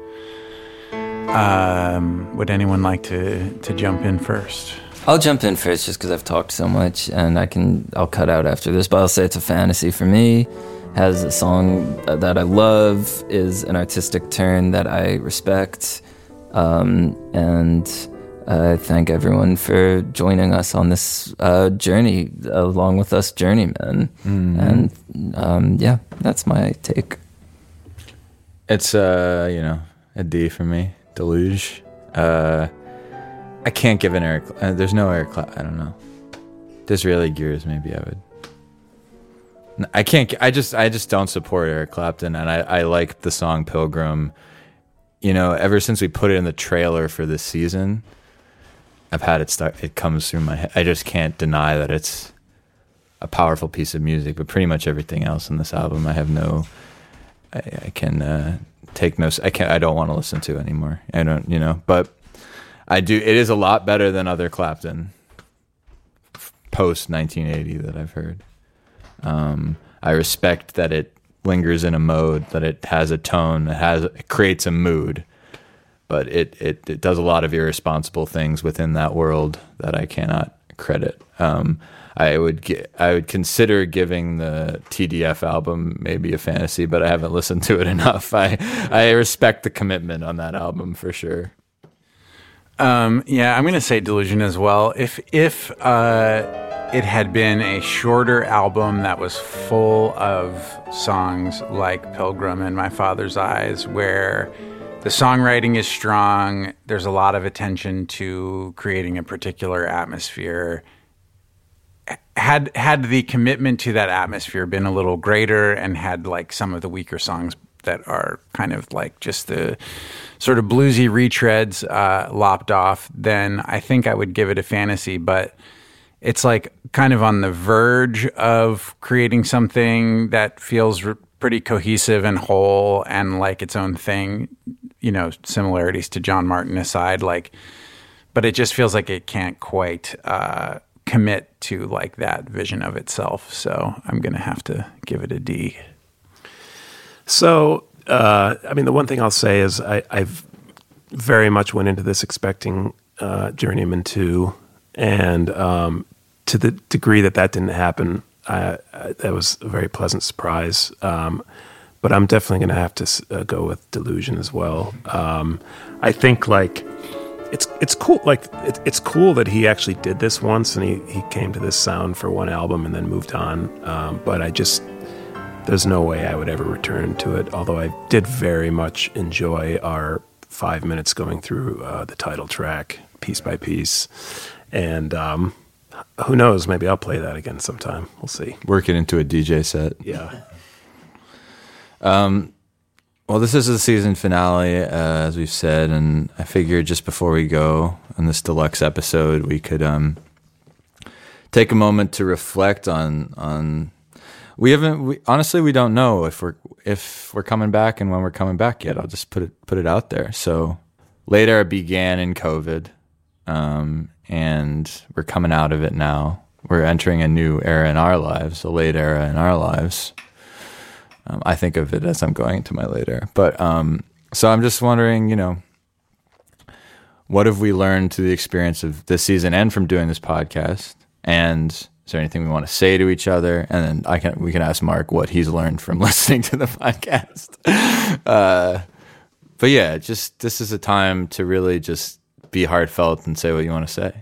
Um, would anyone like to, to jump in first? I'll jump in first just because I've talked so much, and I can I'll cut out after this. But I'll say it's a fantasy for me. Has a song that I love, is an artistic turn that I respect, um, and I thank everyone for joining us on this uh, journey along with us journeymen. And um, yeah, that's my take. It's uh, you know, a D for me. Deluge. Uh, I can't give an Eric. Uh, there's no Eric. I don't know. Disraeli Gears. Maybe I would. I can't. I just. I just don't support Eric Clapton, and I. I like the song Pilgrim. You know, ever since we put it in the trailer for this season, I've had it start. It comes through my head. I just can't deny that it's a powerful piece of music. But pretty much everything else in this album, I have no. I, I can uh, take no. I can't. I don't want to listen to anymore. I don't. You know. But I do. It is a lot better than other Clapton post 1980 that I've heard. Um, I respect that it lingers in a mode, that it has a tone, that has it creates a mood, but it it, it does a lot of irresponsible things within that world that I cannot credit. Um, I would get, I would consider giving the TDF album maybe a fantasy, but I haven't listened to it enough. I I respect the commitment on that album for sure. Um, yeah, I'm going to say Delusion as well. If if uh, it had been a shorter album that was full of songs like Pilgrim and My Father's Eyes, where the songwriting is strong, there's a lot of attention to creating a particular atmosphere. Had had the commitment to that atmosphere been a little greater, and had like some of the weaker songs that are kind of like just the sort of bluesy retreads uh, lopped off, then I think I would give it a fantasy. But it's like kind of on the verge of creating something that feels pretty cohesive and whole and like its own thing. You know, similarities to John Martyn aside, like, but it just feels like it can't quite uh, commit to like that vision of itself. So I'm gonna have to give it a D. So, uh, I mean, the one thing I'll say is I, I've very much went into this expecting uh, Journeyman 2. And um, to the degree that that didn't happen, I, I, that was a very pleasant surprise. Um, but I'm definitely going to have to uh, go with Delusion as well. Um, I think like it's it's cool like it, it's cool that he actually did this once and he, he came to this sound for one album and then moved on. Um, but I just there's no way I would ever return to it. Although I did very much enjoy our five minutes going through uh, the title track piece by piece, and um, who knows? Maybe I'll play that again sometime. We'll see. Work it into a DJ set. Yeah. um, Well, this is the season finale, uh, as we've said, and I figured just before we go on this deluxe episode, we could um, take a moment to reflect on on. We haven't. We, honestly, we don't know if we're if we're coming back and when we're coming back yet. I'll just put it put it out there. So, late era began in COVID, um, and we're coming out of it now. We're entering a new era in our lives, a late era in our lives. Um, I think of it as I'm going into my later, but um, so I'm just wondering, you know, what have we learned through the experience of this season and from doing this podcast? And there anything we want to say to each other? And then I can we can ask Mark what he's learned from listening to the podcast. Uh, but yeah, just this is a time to really just be heartfelt and say what you want to say.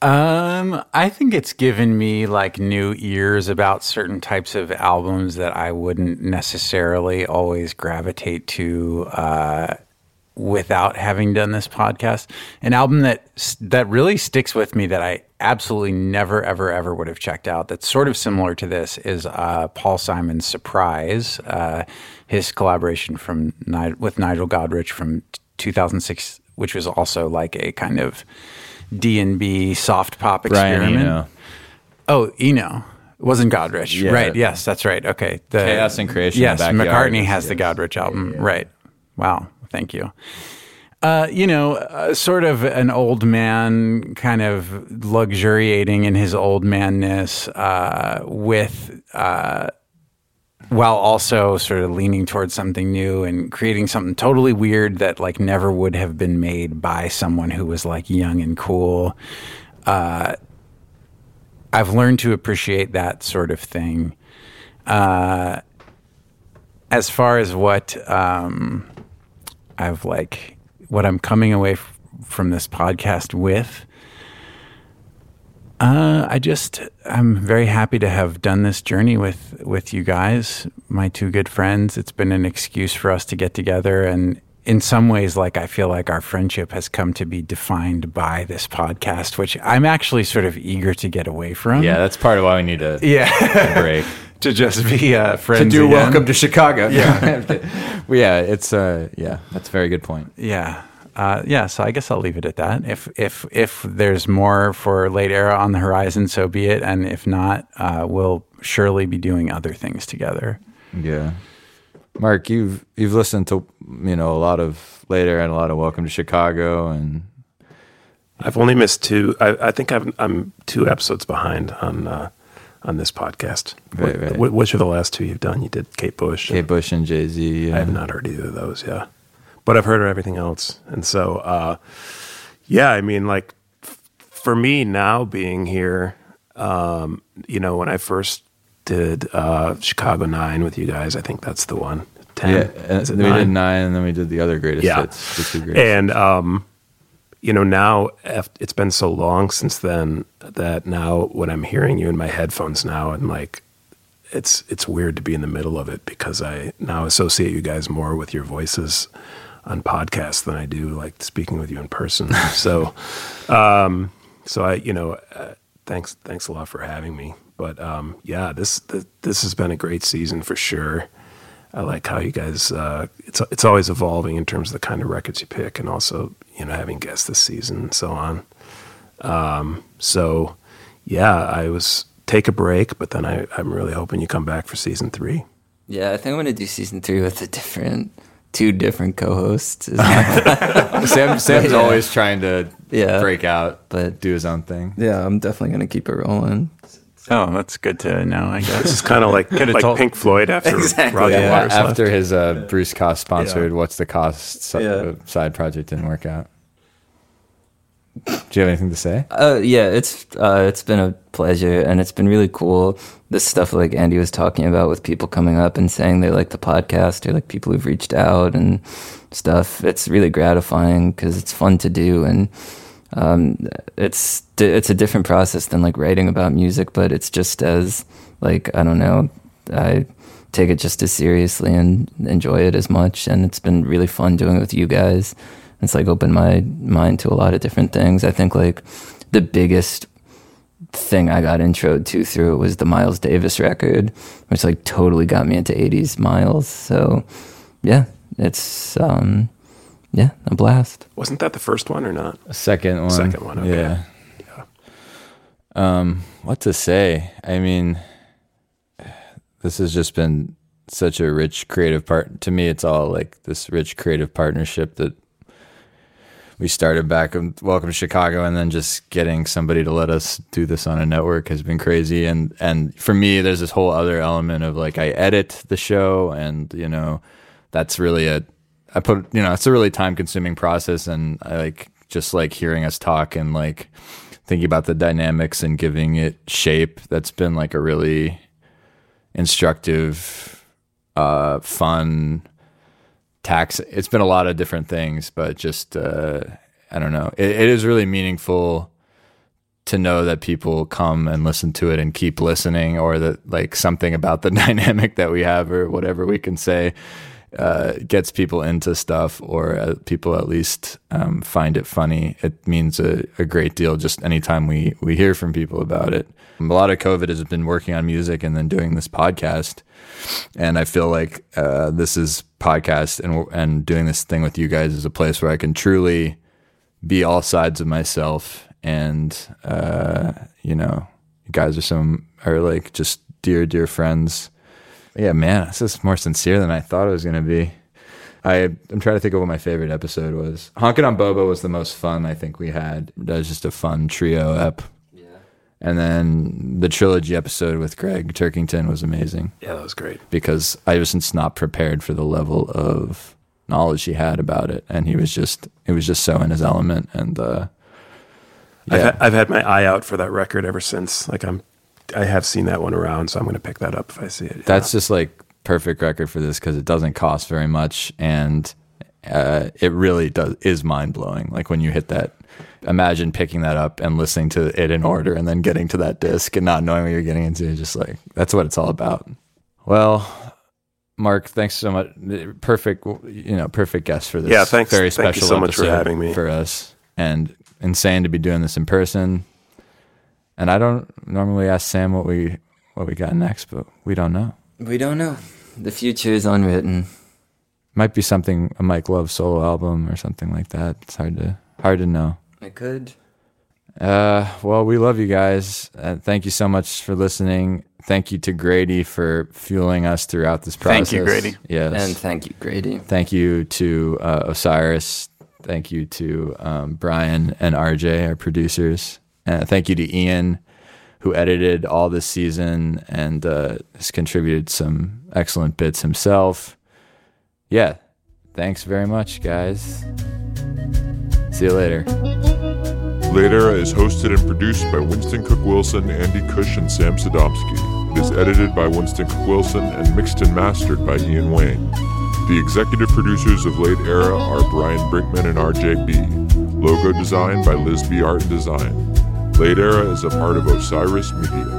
Um, I think it's given me like new ears about certain types of albums that I wouldn't necessarily always gravitate to uh, without having done this podcast. An album that that really sticks with me that I absolutely never, ever, ever would have checked out. That's sort of similar to this is uh, Paul Simon's "Surprise," uh, his collaboration from with Nigel Godrich from 2006, which was also like a kind of D and B soft pop experiment. Eno. Oh, Eno. It wasn't Godrich. Yeah. Right. Yes, that's right. Okay. The, Chaos and Creation, Yes, McCartney has the. Godrich album. Right. Wow. Thank you. Uh, you know, uh, sort of an old man kind of luxuriating in his old manness uh, with, uh, while also sort of leaning towards something new and creating something totally weird that like never would have been made by someone who was like young and cool. Uh, I've learned to appreciate that sort of thing. Uh, as far as what um, I've like, what I'm coming away f- from this podcast with, uh, I just I'm very happy to have done this journey with with you guys, my two good friends. It's been an excuse for us to get together, and in some ways, like I feel like our friendship has come to be defined by this podcast, which I'm actually sort of eager to get away from. Yeah, that's part of why we need a, yeah, a break. to just be uh, friends. to do again. Welcome to Chicago. Yeah, yeah, it's uh, yeah, that's a very good point. Yeah. Uh, yeah, so I guess I'll leave it at that. If if if there's more for late era on the horizon, so be it. And if not, uh, we'll surely be doing other things together. Yeah, Mark, you've you've listened to you know a lot of later and a lot of Welcome to Chicago, and I've only missed two. I, I think I'm, I'm two episodes behind on uh, on this podcast. Right, What- right. which are the last two you've done? You did Kate Bush. and- Kate Bush and Jay Z. I have not heard either of those. Yeah, but I've heard of everything else, and so uh, yeah. I mean, like f- for me now being here, um, you know, when I first did uh, Chicago Nine with you guys, I think that's the one. Ten. Yeah, and then we did nine? nine, and then we did the other greatest Yeah. hits, the two greatest. And um, you know, now it's been so long since then that now when I'm hearing you in my headphones now, I'm like, it's it's weird to be in the middle of it because I now associate you guys more with your voices on podcasts than I do like speaking with you in person. so, um, so I, you know, uh, thanks thanks a lot for having me. But um, yeah, this, this this has been a great season for sure. I like how you guys. Uh, it's it's always evolving in terms of the kind of records you pick, and also you know having guests this season and so on. Um, so yeah, I was take a break, but then I, I'm really hoping you come back for season three. Yeah, I think I'm gonna do season three with a different, two different co-hosts. Sam Sam's Yeah. always trying to Yeah. break out, But- do his own thing. yeah, I'm definitely gonna keep it rolling. Oh, that's good to know. I This guess. is kind of like like told- Pink Floyd after Exactly, Roger yeah. Waters left. after his uh, Bruce Cost sponsored "What's the Cost" si- Yeah. uh, side project didn't work out. Do you have anything to say? Uh, yeah, it's uh, it's been a pleasure, and it's been really cool. This stuff like Andy was talking about with people coming up and saying they like the podcast, or like people who've reached out and stuff. It's really gratifying because it's fun to do, and um, it's it's a different process than like writing about music, but it's just as like I don't know, I take it just as seriously and enjoy it as much, and it's been really fun doing it with you guys. It's like opened my mind to a lot of different things. I think like the biggest thing I got introed to through it was the Miles Davis record, which like totally got me into 80s Miles. So yeah, it's um yeah, a blast. Wasn't that the first one or not? A second one. Second one, okay. Yeah. Um, what to say? I mean, this has just been such a rich creative part. To me, it's all like this rich creative partnership that we started back in Welcome to Chicago, and then just getting somebody to let us do this on a network has been crazy. And and for me, there's this whole other element of like I edit the show, and you know, that's really a I put you know it's a really time consuming process, and I like just like hearing us talk and like thinking about the dynamics and giving it shape. That's been like a really instructive, uh, fun tax. It's been a lot of different things, but just uh, I don't know. It, it is really meaningful to know that people come and listen to it and keep listening, or that like something about the dynamic that we have, or whatever we can say, uh, gets people into stuff, or uh, people at least um, find it funny. It means a, a great deal. Just anytime we we hear from people about it. A lot of COVID has been working on music and then doing this podcast, and I feel like uh, this is podcast and and doing this thing with you guys is a place where I can truly be all sides of myself and uh, you know you guys are some are like just dear dear friends yeah man this is more sincere than i thought it was going to be. I, i'm trying to think of what my favorite episode was. Honkin' on bobo was the most fun i think we had. That was just a fun trio ep Yeah. and then the trilogy episode with Gregg Turkington was amazing. Yeah, that was great. because I was just not prepared for the level of knowledge he had about it, and he was just it was just so in his element, and uh, I've, yeah, I've had my eye out for that record ever since. Like I'm, I have seen that one around, so I'm going to pick that up if I see it. that's just like perfect record for this because it doesn't cost very much, and uh, it really does is mind blowing. Like when you hit that. Imagine picking that up and listening to it in order, and then getting to that disc and not knowing what you're getting into. Just like that's what it's all about. Well, Mark, thanks so much. Perfect, you know, perfect guest for this. Yeah, thanks- Very thank you special so much for having me. for us, and insane to be doing this in person. And I don't normally ask Sam what we what we got next, but we don't know. We don't know. The future is unwritten. Might be something a Mike Love solo album or something like that. It's hard to hard to know. It could. Uh, well, we love you guys. Uh, thank you so much for listening. Thank you to Grady for fueling us throughout this process. Thank you, Grady. Yes. And thank you, Grady. Thank you to uh, Osiris. Thank you to um, Brian and RJ, our producers. Thank you to Ian, who edited all this season and uh, has contributed some excellent bits himself. Yeah. Thanks very much, guys. See you later. Late Era is hosted and produced by Winston Cook Wilson, Andy Cush, and Sam Sodomsky. It is edited by Winston Cook Wilson and mixed and mastered by Ian Wayne. The executive producers of Late Era are Brian Brinkman and RJB. Logo design by Liz B. Art Design. Late Era is a part of Osiris Media.